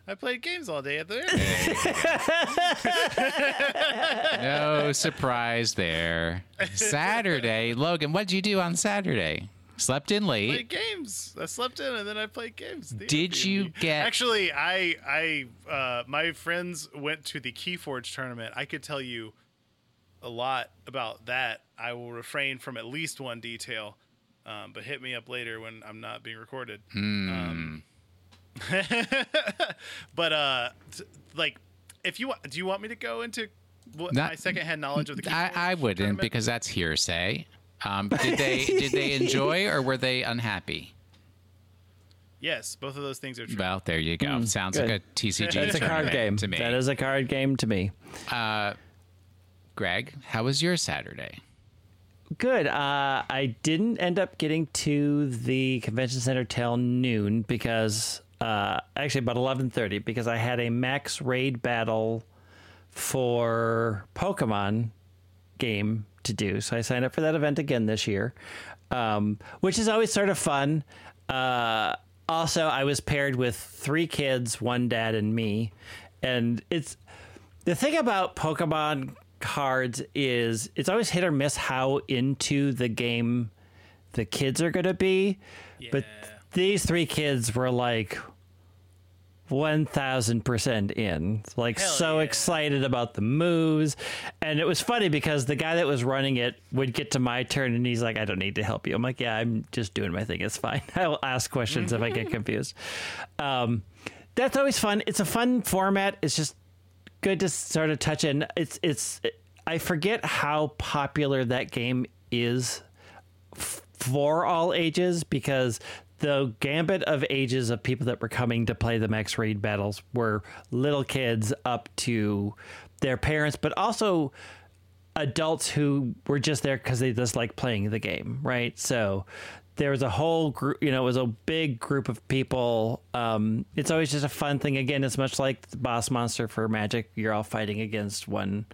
I played games all day at the. [laughs] [laughs] No surprise there. Saturday, Logan, what did you do on Saturday? Slept in late. played games. I slept in and then I played games. The Did you get- Actually, I I uh, my friends went to the Keyforge tournament. I could tell you a lot about that. I will refrain from at least one detail, um, but hit me up later when I'm not being recorded. Um, [laughs] but uh, t- like, if you want, do you want me to go into what, Not- my secondhand knowledge of the Keyforge I, I wouldn't tournament? because that's hearsay. Um, did they [laughs] did they enjoy or were they unhappy? yes, both of those things are true. Well, there you go. Sounds good. like a TCG That's a card game. to me. That is a card game to me. Uh, Greg, how was your Saturday? Good. Uh, I didn't end up getting to the convention center till noon because uh, actually about eleven thirty because I had a max raid battle for Pokemon game to do. So I signed up for that event again this year, um, which is always sort of fun. Uh, also, I was paired with three kids, one dad, and me, and it's the thing about Pokemon cards is it's always hit or miss how into the game the kids are going to be. But Yeah. These three kids were like 1000% in. Like Hell so yeah. excited about the moves. And it was funny because the guy that was running it would get to my turn and he's like, I don't need to help you. I'm like, yeah, I'm just doing my thing. It's fine. [laughs] I'll ask questions if I get [laughs] confused. Um, that's always fun. It's a fun format. It's just good to sort of touch in. It's it's I forget how popular that game is f- for all ages because the gambit of ages of people that were coming to play the max raid battles were little kids up to their parents, but also adults who were just there because they just like playing the game, right? So there was a whole group, you know, it was a big group of people. Um, it's always just a fun thing. Again, it's much like the boss monster for Magic. You're all fighting against one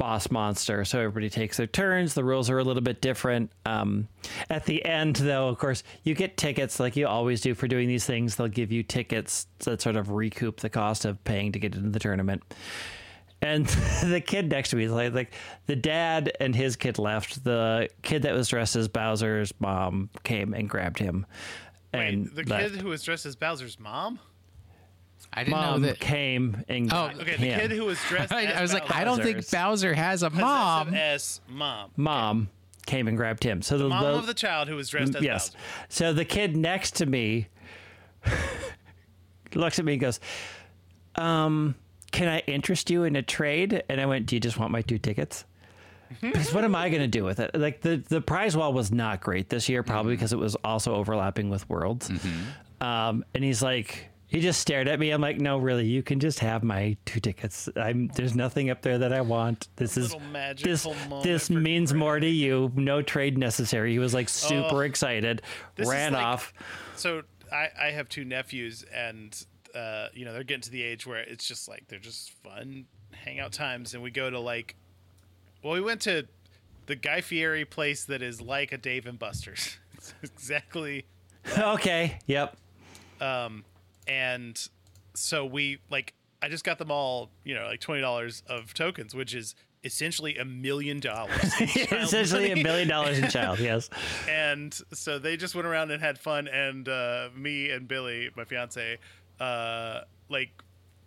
boss monster. So everybody takes their turns. The rules are a little bit different. Um, at the end, though, of course, you get tickets like you always do for doing these things. They'll give you tickets that sort of recoup the cost of paying to get into the tournament. And [laughs] the kid next to me is like, like the dad and his kid left. The kid that was dressed as Bowser's mom came and grabbed him. And Wait, the left. kid who was dressed as Bowser's mom? I didn't mom know that. came and Oh, got Okay, the him. kid who was dressed [laughs] I, as I was like, I don't think Bowser's. Bowser has a mom. Possessive as mom. mom came and grabbed him. So the, Mom the- of the child who was dressed as yes. Bowser. So the kid next to me [laughs] looks at me and goes, um, can I interest you in a trade? And I went, do you just want my two tickets? Because what am I going to do with it? Like the, the prize wall was not great this year, probably because it was also overlapping with worlds. Um, and he's like, he just stared at me. I'm like, no, really, you can just have my two tickets. I'm there's nothing up there that I want. This is magical this this means more to you. No trade necessary. He was like super Oh, excited, ran like- off. So I, I have two nephews, and uh, you know they're getting to the age where it's just like they're just fun hangout times, and we go to like, well, we went to the Guy Fieri place that is like a Dave and Buster's. [laughs] It's exactly [laughs] okay. Yep. And so we like I just got them all, you know, like twenty dollars of tokens, which is essentially a million dollars. [laughs] Essentially a million dollars in child. Yes. [laughs] and so they just went around and had fun and uh, me and billy my fiance uh, like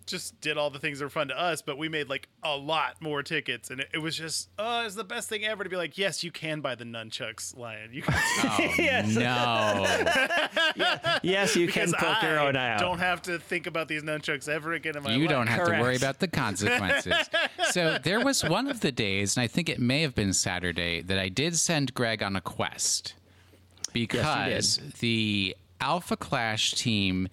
just did all the things that were fun to us but we made like a lot more tickets and it, it was just oh it's the best thing ever to be like yes you can buy the nunchucks lion you can [laughs] Oh, [laughs] Yes. no. Yes, you can because poke your I own eye out. don't have to think about these nunchucks ever again in my You life You don't have to worry about the consequences. so [laughs] there was one of the days, and I think it may have been Saturday, that I did send Greg on a quest because the Alpha Clash team,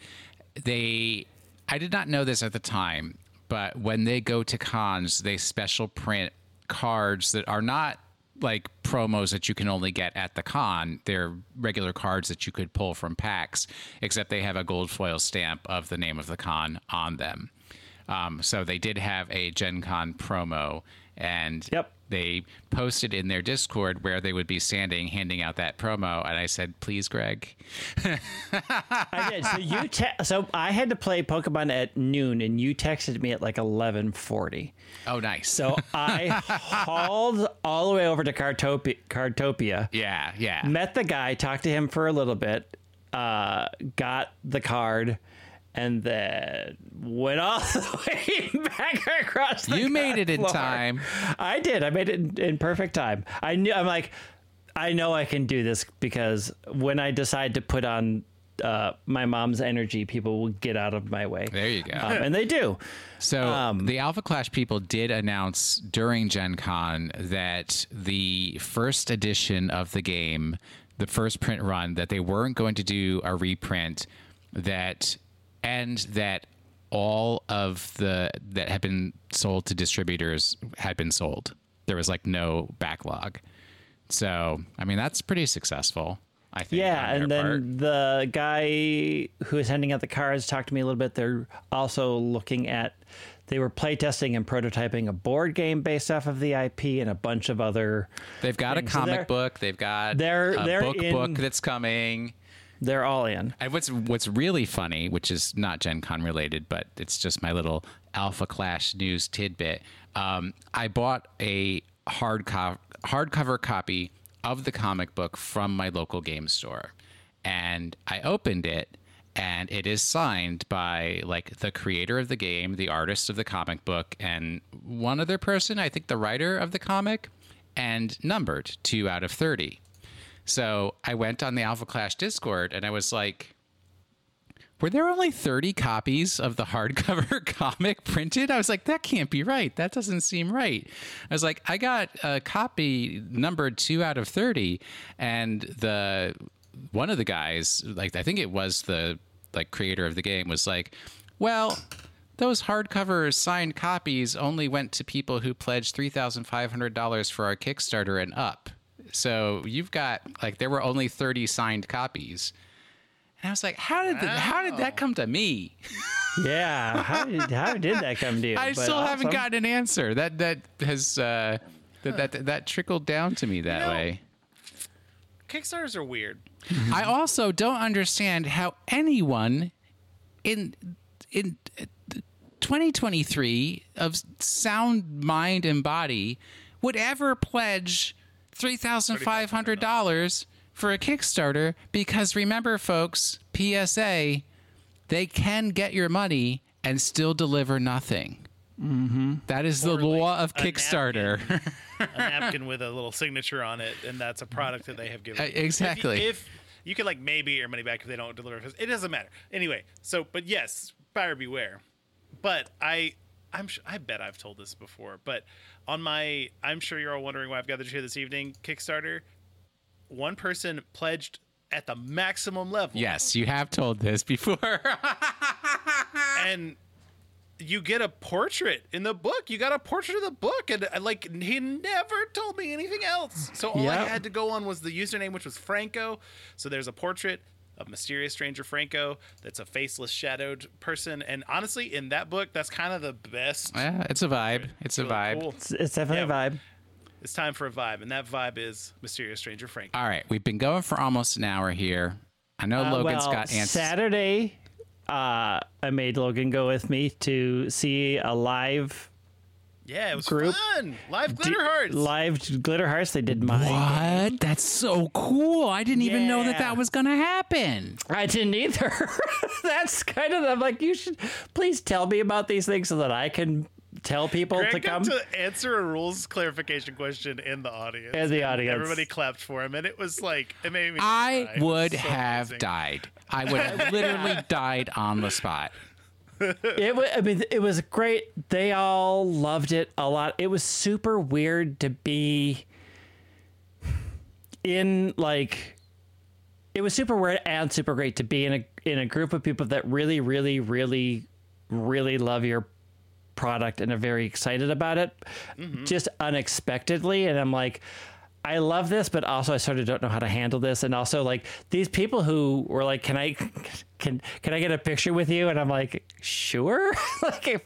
they, I did not know this at the time, but when they go to cons, they special print cards that are not like promos that you can only get at the con. They're regular cards that you could pull from packs, except they have a gold foil stamp of the name of the con on them. Um, so they did have a Gen Con promo, and Yep. They posted in their Discord where they would be standing handing out that promo, and I said, "Please, Greg." [laughs] I did. So you [laughs] te- so I had to play Pokemon at noon, and you texted me at like eleven forty. Oh, nice. So I [laughs] hauled all the way over to Cartopia, Cartopia yeah, yeah. met the guy, talked to him for a little bit, uh, got the card, and then went all [laughs] the way back across the you made it in floor. time. I did. I made it in, in perfect time. I knew. I'm like, I know I can do this because when I decide to put on uh, my mom's energy, people will get out of my way. There you go. Um, and they do. So Um, the Alpha Clash people did announce during Gen Con that the first edition of the game, the first print run, that they weren't going to do a reprint, that and that all of the that had been sold to distributors had been sold. There was like no backlog. So I mean that's pretty successful. I think. Yeah, and then part. the guy who is handing out the cards talked to me a little bit. They're also looking at they were playtesting and prototyping a board game based off of the IP and a bunch of other. they've got a things. So comic book. They've got they're- a they're book in- book that's coming. They're all in. And what's what's really funny, which is not Gen Con related, but it's just my little Alpha Clash news tidbit. Um, I bought a hard co- hardcover copy of the comic book from my local game store, and I opened it, and it is signed by like the creator of the game, the artist of the comic book, and one other person. I think the writer of the comic, and numbered two out of thirty. So I went on the Alpha Clash Discord and I was like, were there only 30 copies of the hardcover [laughs] comic printed? I was like, that can't be right. That doesn't seem right. I was like, I got a copy numbered 2 out of 30 and the one of the guys, like I think it was the like creator of the game was like, "Well, those hardcover signed copies only went to people who pledged $3,500 for our Kickstarter and up. So you've got like there were only 30 signed copies." And I was like, "How did the, how did that come to me?" Yeah, how did, how did that come to you? I But still haven't gotten an answer. That that has uh, that, that that trickled down to me that know, way. Kickstarters are weird. [laughs] I also don't understand how anyone in in 2023 of sound mind and body would ever pledge $3,500 for a Kickstarter because remember folks, PSA, they can get your money and still deliver nothing. Mm-hmm. That is the Or, like, law of a Kickstarter. [laughs] a napkin [laughs] with a little signature on it, and that's a product that they have given. Uh, you. If you- exactly. If, you could like maybe your money back if they don't deliver, it doesn't matter. Anyway, so but yes, buyer beware. But I, I'm sure I bet I've told this before. But on my, I'm sure you're all wondering why I've gathered you here this evening. Kickstarter, one person pledged at the maximum level. yes, you have told this before. [laughs] and you get a portrait in the book. You got a portrait of the book, and uh, like he never told me anything else. So all I had to go on was the username, which was Franco. So there's a portrait of mysterious stranger Franco. That's a faceless, shadowed person. And honestly, in that book, that's kind of the best. yeah, it's a vibe. It's a Really vibe. cool. It's, it's definitely Yeah. a vibe. It's time for a vibe, and that vibe is mysterious stranger Franco. All right, we've been going for almost an hour here. I know Uh, Logan's well, got answers. Saturday, uh, I made Logan go with me to see a live Yeah, it was Group. fun. Live glitter hearts. live glitter hearts. They did mine. What? That's so cool. I didn't even know that that was going to happen. I didn't either. [laughs] That's kind of I'm like you should please tell me about these things so that I can tell people Greg to got come. to answer a rules clarification question in the audience. In the audience. Everybody clapped for him, and it was like it made me. I cry. It would so have amazing. died. I would [laughs] have literally died on the spot. It was, I mean, it was great. They all loved it a lot. It was super weird to be in like. It was super weird and super great to be in a in a group of people that really, really, really, really love your product and are very excited about it, mm-hmm. just unexpectedly. And I'm like, I love this, but also I sort of don't know how to handle this. And also, like these people who were like, "Can I, can can I get a picture with you?" And I'm like, "Sure." [laughs] like, if,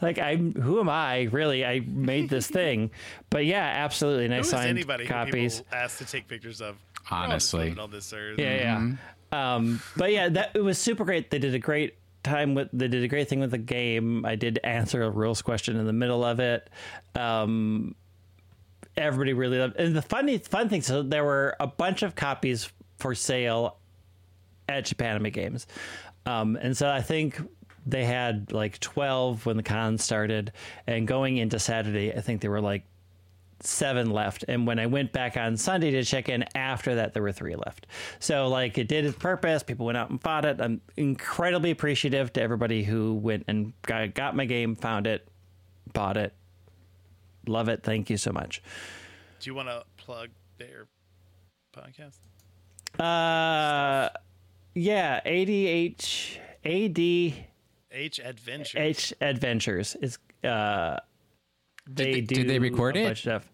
like I'm who am I really? I made this [laughs] thing, but yeah, absolutely. And I signed anybody copies. who people asked to take pictures of? Honestly. on this earth. Yeah, yeah. Um, but yeah, that it was super great. They did a great time with. They did a great thing with the game. I did answer a rules question in the middle of it. Um, everybody really loved. And the funny fun thing, so there were a bunch of copies for sale at Japanime Games, um, and so I think they had like twelve when the con started, and going into Saturday, I think there were like seven left. And when I went back on Sunday to check in after that, there were three left. So, like, it did its purpose. People went out and bought it. I'm incredibly appreciative to everybody who went and got, got my game, found it, bought it. Love it. Thank you so much. Do you want to plug their podcast? Uh, yeah, ADH, ADH H Adventure. Adventures is, uh, they, they- do did they record a it? bunch of stuff.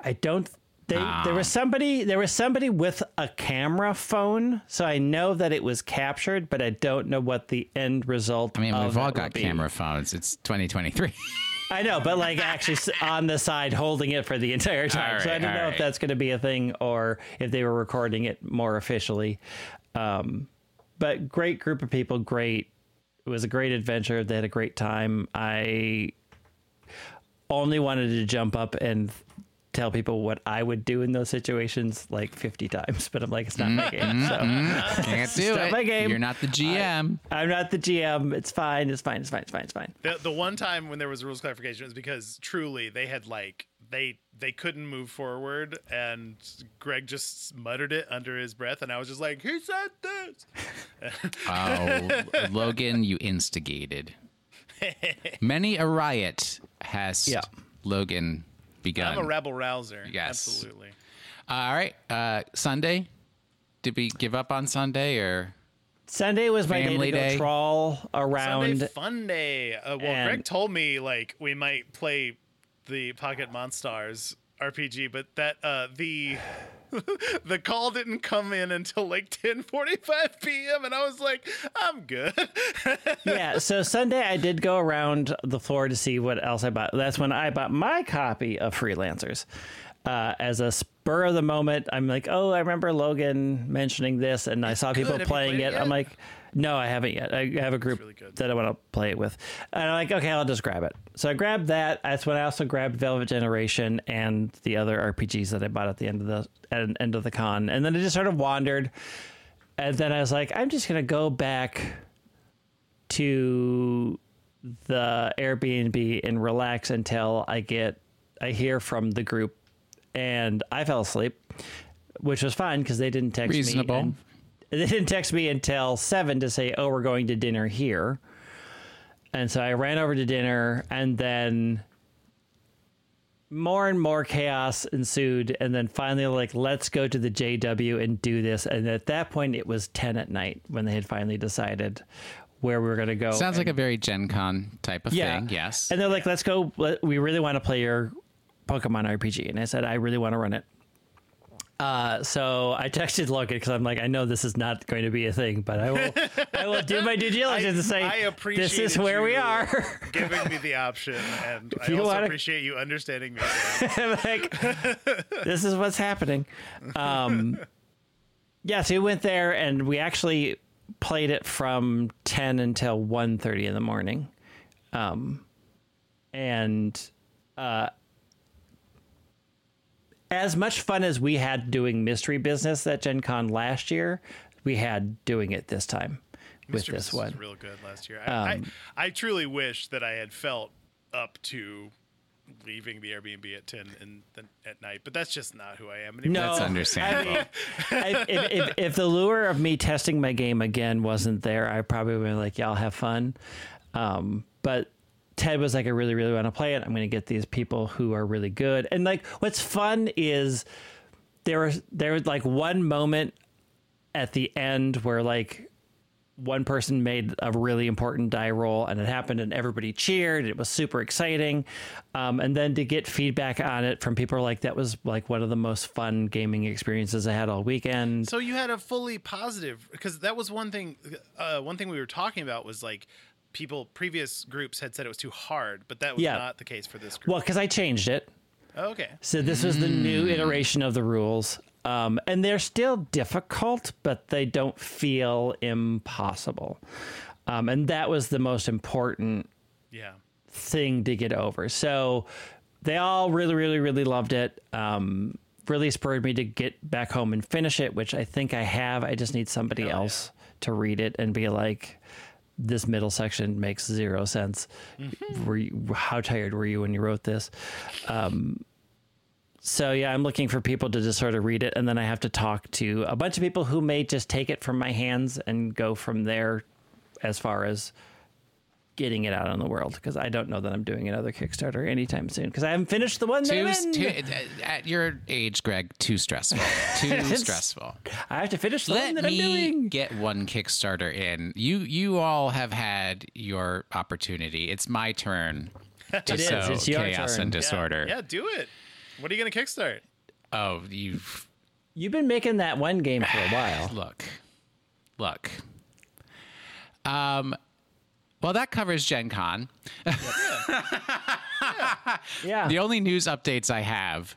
I don't. They, Ah. There was somebody. There was somebody with a camera phone, so I know that it was captured, but I don't know what the end result. I mean, of we've all got be. camera phones. It's 2023. [laughs] I know, but like actually on the side, holding it for the entire time. All so I right, don't know right. if that's going to be a thing or if they were recording it more officially. Um, but great group of people. Great. It was a great adventure. They had a great time. I only wanted to jump up and tell people what I would do in those situations like 50 times, but I'm like, it's not my mm-hmm, game. So mm-hmm. [laughs] Can't do not it. my game. You're not the GM. I'm not the GM. It's fine. It's fine. It's fine. It's fine. It's fine. The, the one time when there was rules clarification was because truly they had like they they couldn't move forward and Greg just muttered it under his breath and I was just like he said this [laughs] Oh, Logan, you instigated. [laughs] Many a riot has Yeah. Logan begun. I'm a rebel rouser Yes. absolutely All right. Uh, Sunday. Did we give up on Sunday or? Sunday was my Family day to go day. trawl around. Sunday fun day uh, well and- Greg told me like we might play the Pocket Monstars RPG but that uh the [laughs] the call didn't come in until like 10:45 p.m. and I was like I'm good [laughs] yeah, so Sunday I did go around the floor to see what else I bought. That's when I bought my copy of Freelancers. Uh, as a spur of the moment, I'm like, oh, I remember Logan mentioning this, and I saw people good. Have you playing it. it yet? I'm like, no, I haven't yet. I have a group really good. that I want to play it with, and I'm like, okay, I'll just grab it. So I grabbed that. That's when I also grabbed Velvet Generation and the other RPGs that I bought at the end of the at the end of the con, and then I just sort of wandered, and then I was like, I'm just gonna go back to the Airbnb and relax until I get I hear from the group and I fell asleep, which was fine because they didn't text me. Reasonable. me. And- They didn't text me until seven to say, "Oh, we're going to dinner here," and so I ran over to dinner, and then more and more chaos ensued, and then finally, like, let's go to the JW and do this. And at that point, it was ten at night when they had finally decided where we were going to go. Sounds like a very Gen Con type of Yeah. thing. Yes. And they're like, let's go. We really want to play your Pokemon RPG. And I said, I really want to run it. Uh, so I texted Logan because I'm like, I know this is not going to be a thing, but I will, [laughs] I will do my due diligence and say, I appreciate this is where we are. giving me the [laughs] option, and I you also wanna- appreciate you understanding me. [laughs] Like, this is what's happening. Um, yeah, so we went there and we actually played it from 10 until 1.30 in the morning. Um, and uh, as much fun as we had doing mystery business at Gen Con last year, we had doing it this time with this Business one. was real good last year. I, Um, I, I truly wish that I had felt up to leaving the Airbnb at ten in the, at night, but that's just not who I am anymore. No, That's understandable. I, if, if, if the lure of me testing my game again wasn't there, I probably would be like, "Y'all have fun." Um, but Ted was like, "I really, really want to play it. I'm going to get these people who are really good." And like, what's fun is there was there was like one moment at the end where like one person made a really important die roll and it happened and everybody cheered. It was super exciting. Um, and then to get feedback on it from people like that was like one of the most fun gaming experiences I had all weekend. So you had a fully positive because that was one thing. Uh, one thing we were talking about was like people previous groups had said it was too hard, but that was Yeah. not the case for this group. Well, because I changed it. Oh, okay. So this was the new iteration of the rules. Um, and they're still difficult, but they don't feel impossible. Um, and that was the most important Yeah. thing to get over. So they all really, really, really loved it. Um, really spurred me to get back home and finish it, which I think I have. I just need somebody else to read it and be like, this middle section makes zero sense. Were you, how tired were you when you wrote this? Um, so yeah, I'm looking for people to just sort of read it, and then I have to talk to a bunch of people who may just take it from my hands and go from there, as far as getting it out in the world. Because I don't know that I'm doing another Kickstarter anytime soon. Because I haven't finished the one that Too, I'm in. too, at your age, Greg, too stressful. [laughs] Too stressful. I have to finish the Let one that I'm me doing. get one Kickstarter in. You you all have had your opportunity. It's my turn [laughs] to It is. sow It's your chaos turn. and disorder. Yeah, do it. What are you gonna kickstart? Oh, you've You've been making that one game for a [sighs] while. look, look. Um, well, that covers Gen Con. Yeah. [laughs] The only news updates I have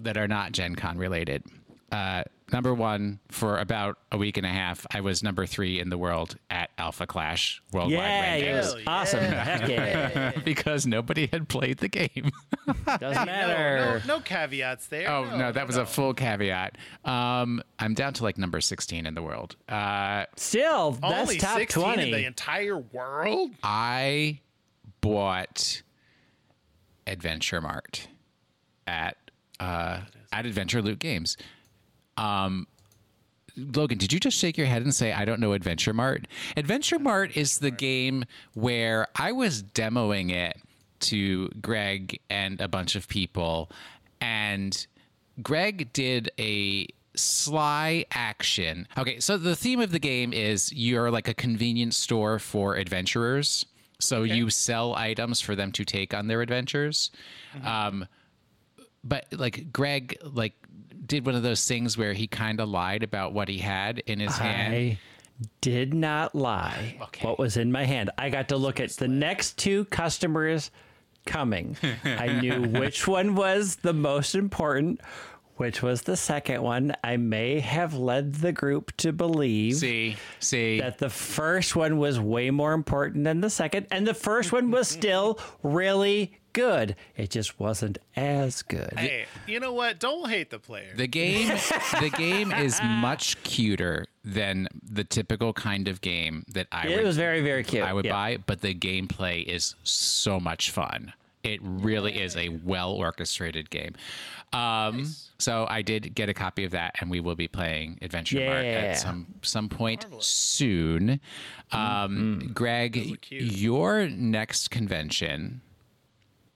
that are not Gen Con related. Uh, number one, for about a week and a half, I was number three in the world at Alpha Clash Worldwide Yeah, it Rankings was Hell yeah. awesome. Heck yeah. [laughs] because nobody had played the game. [laughs] Doesn't matter. no, no caveats there. oh no, that was a full caveat. Um, I'm down to like number 16 in the world. Uh, Still, that's Only top 16 20. in the entire world. I bought Adventure Mart at uh, at Adventure Loot Games. Um, Logan, did you just shake your head and say I don't know Adventure Mart? Adventure Mart is the game where I was demoing it to Greg and a bunch of people, and Greg did a sly action. Okay, so the theme of the game is you're like a convenience store for adventurers. So you sell items for them to take on their adventures. Um, but like Greg like did one of those things where he kind of lied about what he had in his hand. I did not lie. Okay. What was in my hand? I got to look at the next two customers coming. [laughs] I knew which one was the most important, which was the second one. I may have led the group to believe See, see, that the first one was way more important than the second, and the first one was [laughs] still really good. It just wasn't as good. Hey, you know what? Don't hate the player. the game the game is much cuter than the typical kind of game that I It would was very, very cute. I would Yeah. buy, but the gameplay is so much fun. It really is a well orchestrated game. Um, So I did get a copy of that, and we will be playing Adventure Mart Yeah. at some some point soon. Um, Greg, your next convention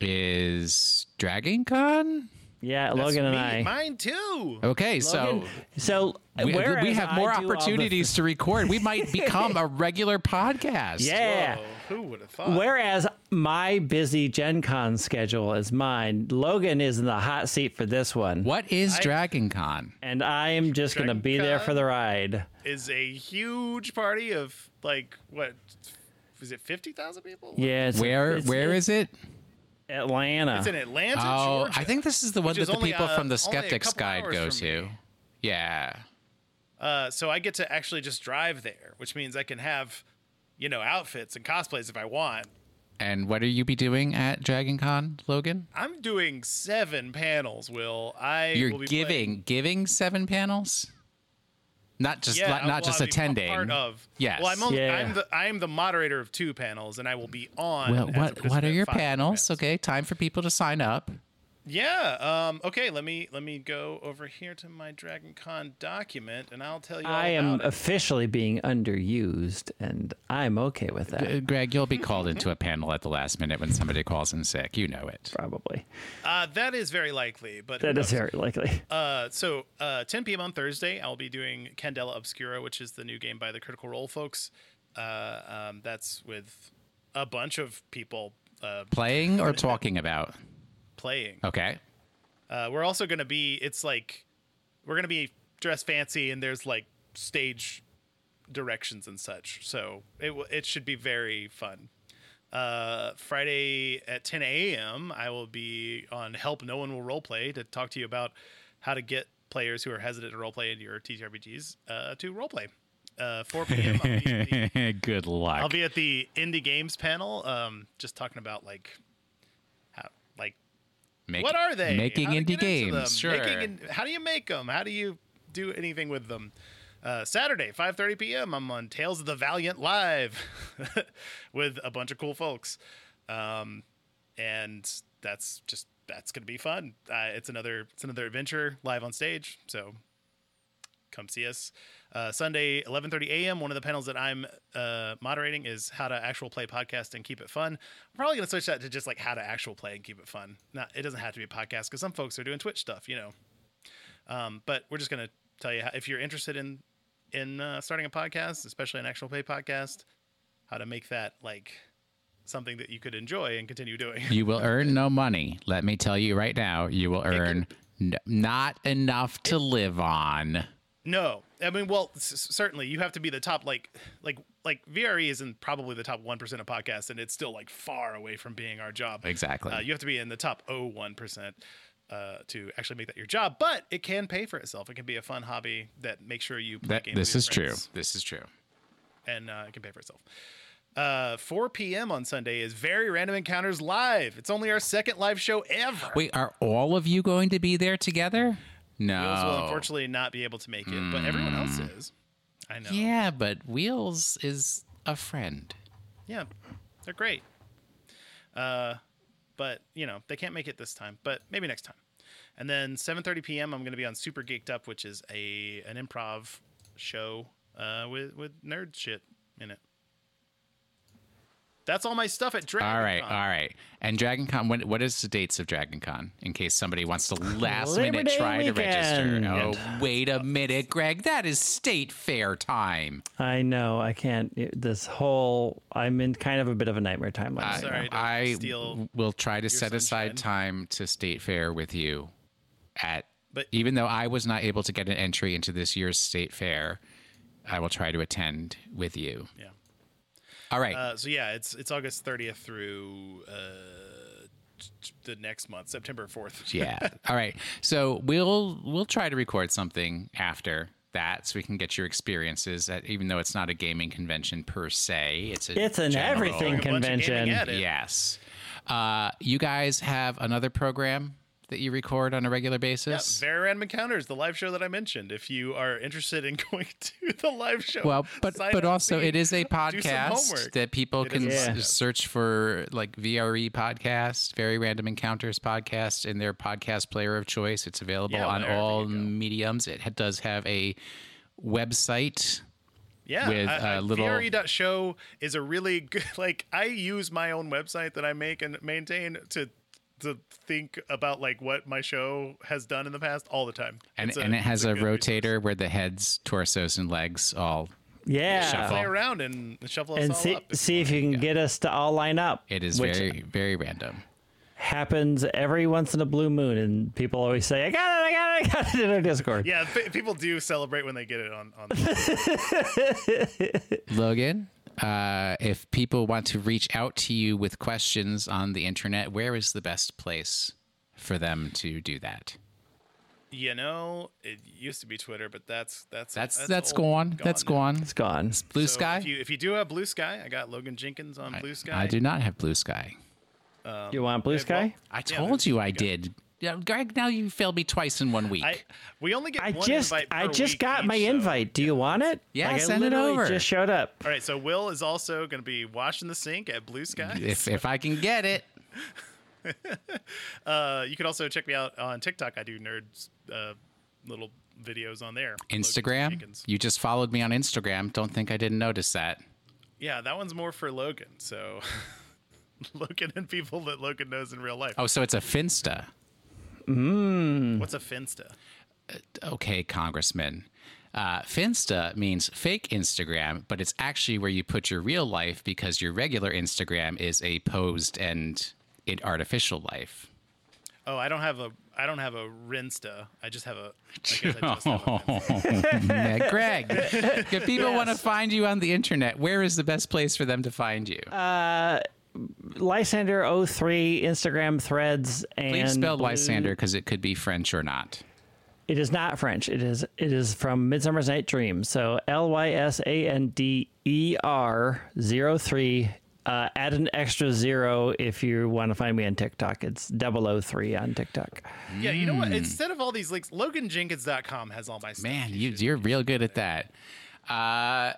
is Dragon Con. Yeah, That's Logan and me. I. Mine too. Okay, so So we, we have more do all the- opportunities to record. We might [laughs] become a regular podcast. yeah. Whoa, who would have thought? Whereas my busy Gen Con schedule is mine, Logan is in the hot seat for this one. What is Dragon Con? And I am just going to Dragon be there for the ride. is a huge party of like what? Was it fifty thousand people? Yeah. It's, Where it's, where it's is it? Atlanta. It's in Atlanta, Oh, Georgia. I think this is the one that the only, people uh, from the Skeptics Guide hours go to. me. Yeah. Uh, so I get to actually just drive there, which means I can have, you know, outfits and cosplays if I want. And what are you be doing at Dragon Con, Logan? I'm doing seven panels. Will I? You're be giving playing- giving seven panels? Not just not, I- not well, just I'll a attending. Part of. Yes. Well, I'm only, Yeah. I'm the I'm the moderator of two panels, and I will be on. well, as a what what are your panels? panels. Okay, time for people to sign up. Yeah. Um, okay. Let me let me go over here to my Dragon Con document, and I'll tell you. All I am it. officially being underused, and I'm okay with that. Uh, Greg, you'll be called [laughs] into a panel at the last minute when somebody calls in sick. You know it. Probably. Uh, that is very likely, but That is very likely. [laughs] Uh, so uh, 10 p.m. on Thursday, I'll be doing Candela Obscura, which is the new game by the Critical Role folks. Uh, um, that's with a bunch of people uh, Playing or talking about? Playing. Okay. Uh, we're also going to be. It's like we're going to be dressed fancy, and there's like stage directions and such. So it w- it should be very fun. Uh, Friday at 10 a.m. I will be on Help No One Will Roleplay to talk to you about how to get players who are hesitant to roleplay in your TTRPGs uh, to roleplay. Uh, 4 p.m. I'll be the- [laughs] Good luck. I'll be at the indie games panel, um, just talking about like Make- what are they? Making indie get into them? games. Sure. Making in- how do you make them? How do you do anything with them? Uh, Saturday, 5:30 p.m. I'm on Tales of the Valiant live [laughs] with a bunch of cool folks, um, and that's just that's gonna be fun. Uh, it's another it's another adventure live on stage, so come see us. Uh, Sunday, 11:30 a.m. One of the panels that I'm uh, moderating is how to actual play podcast and keep it fun. I'm probably gonna switch that to just like how to actual play and keep it fun. Not it doesn't have to be a podcast because some folks are doing Twitch stuff, you know. Um, but we're just gonna tell you how, if you're interested in in uh, starting a podcast, especially an actual play podcast, how to make that like something that you could enjoy and continue doing. You will [laughs] earn no money. Let me tell you right now, you will earn n- not enough to live on. No, I mean, well, s- certainly you have to be the top, like, like, like VRE is in probably the top one percent of podcasts, and it's still like far away from being our job. Exactly. Uh, you have to be in the top 01 percent uh, to actually make that your job, but it can pay for itself. It can be a fun hobby that makes sure you play That, games. this is true. This is true. and uh, it can pay for itself. Uh, 4 p.m. on Sunday is Very Random Encounters live. It's only our second live show ever. Wait, are all of you going to be there together? No. Wheels will unfortunately not be able to make it, but everyone else Hmm. is. I know. Yeah, but Wheels is a friend. Yeah, they're great. Uh, but you know they can't make it this time, but maybe next time. And then 7:30 p.m. I'm going to be on Super Geeked Up, which is a an improv show uh, with with nerd shit in it. That's all my stuff at Dragon. All right, all right. And Dragon Con, when, what is the dates of Dragon Con in case somebody wants to last Labor minute Day try to register? Oh, wait a minute, Greg. That is state fair time. I know. I can't. This whole. I'm in kind of a bit of a nightmare timeline. right sorry. now. to I steal will try to set sunshine. aside time to state fair with you at But- even though I was not able to get an entry into this year's state fair, I will try to attend with you. Yeah. All right. Uh, so yeah, it's it's August 30th through uh, t- t- the next month, September 4th. [laughs] yeah. All right. So we'll we'll try to record something after that so we can get your experiences at even though it's not a gaming convention per se. It's a It's an general- everything Throwing a bunch of gaming convention. Yes. Uh, you guys have another program that you record on a regular Yeah, basis? Very Random Encounters, the live show that I mentioned. If you are interested in [laughs] going to the live show, Well, but but also it is a [laughs] podcast that people It can a s- search for like VRE podcast, Very Random Encounters podcast in their podcast player of choice. It's available Yeah, on all mediums. It does have a website. Yeah, with, I, I, uh, little- VRE.show is a really good. [laughs] Like, I use my own website that I make and maintain to to think about like what my show has done in the past all the time. And, a- and it has a, good resource. rotator where the heads, torsos, and legs all. Yeah. Shuffle. Play around and shuffle us And all see up. see if you can get us to all line up. It is very very random. happens every once in a blue moon, and people always say, "I got it! I got it! I got it!" in our Discord. Yeah, p- people do celebrate when they get it on. on [laughs] Logan, uh, if people want to reach out to you with questions on the internet, where is the best place for them to do that? you know, it used to be Twitter, but that's that's That's that's, old, gone. That's now. gone. It's gone. It's Blue So Sky. If you, if you do have Blue Sky, I got Logan Jenkins on Blue Sky. I do not have Blue Sky. you want blue sky? well, I told there's- you I did. Yeah, Greg. Now you failed me twice in one week. I we only get I one just invite I just week got each, my so- invite. Do you want it? Yeah, like, send it I literally over. Just showed up. All right, so Will is also going to be washing the sink at Blue Sky. if if I can get it, [laughs] [laughs] uh, you can also check me out on TikTok. I do nerds uh, little videos on there. Instagram. You just followed me on Instagram. Don't think I didn't notice that. Yeah, that one's more for Logan. So [laughs] Logan and people that Logan knows in real life. Oh, so it's a Finsta. Mm. What's a Finsta? Uh, okay, Congressman. Uh, Finsta means fake Instagram, but it's actually where you put your real life because your regular Instagram is a posed and it artificial life. Oh, I don't have a I don't have a Rinsta. I just have a. I guess I just have a [laughs] Finsta. [laughs] Greg, if people want to find you on the internet, where is the best place for them to find you? Lysander 03 Instagram threads and Please spell Blue- Lysander because it could be French or not. It is not French. It is it is from Midsummer's Night Dream. So L Y S A N D E R 03 uh, add an extra zero if you want to find me on TikTok. It's 003 on TikTok. Yeah, you know what? Instead of all these links, LoganJenkins.com has all my stuff. Man, you, you're real good at that. Uh,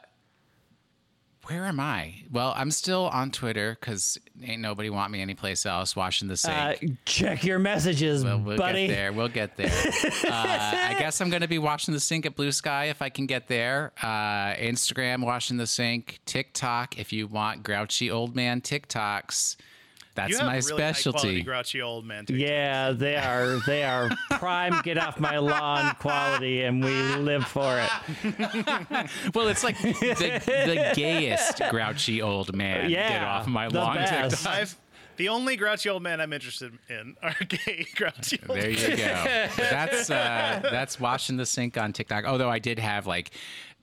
where am I? Well, I'm still on Twitter because ain't nobody want me anyplace else. Washing the sink. Uh, check your messages, Well, we'll buddy. get there. We'll get there. [laughs] uh, I guess I'm going to be watching the sink at Blue Sky if I can get there. Uh, Instagram, washing the sink. TikTok, if you want grouchy old man TikToks. That's You have my really specialty. high-quality grouchy old man. Yeah, they are. They are [laughs] prime. Get off my lawn quality, and we live for it. [laughs] Well, it's like the, the [laughs] gayest grouchy old man. Yeah, Get off my the lawn best. I've the only grouchy old man I'm interested in are gay grouchy old There you go. that's uh, that's washing the sink on TikTok. Although I did have like.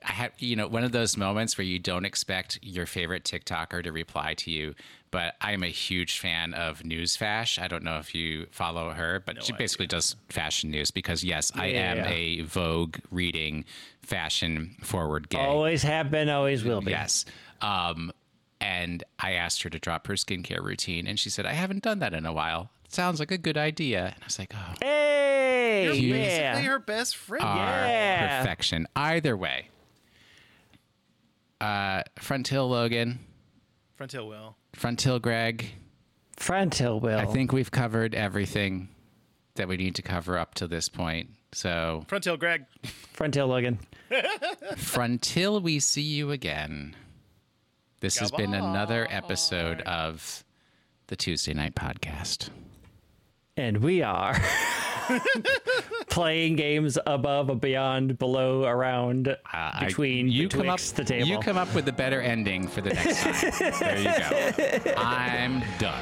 I had, you know, one of those moments where you don't expect your favorite TikToker to reply to you, but I am a huge fan of Newsfash. I don't know if you follow her, but she basically does fashion news because, yes, I am Yeah. a Vogue reading, fashion forward gay. Always have been. Always will be. Yes. Um, and I asked her to drop her skincare routine, and she said, I haven't done that in a while. Sounds like a good idea. And I was like, oh, Hey, You're You- basically her best friend. Yeah. perfection. Either way. Uh, Front Hill Logan, Frontier Will. Front Hill Greg. Front Hill will. I think we've covered everything that we need to cover up to this point. So, Frontier Greg. Front Hill Logan. [laughs] frontil we see you again. This has been another episode of the Tuesday Night Podcast. And we are [laughs] playing games above, beyond, below, around, Uh, I- between, you come up the table. You come up with a better ending for the next time. there you go. [laughs] I'm done.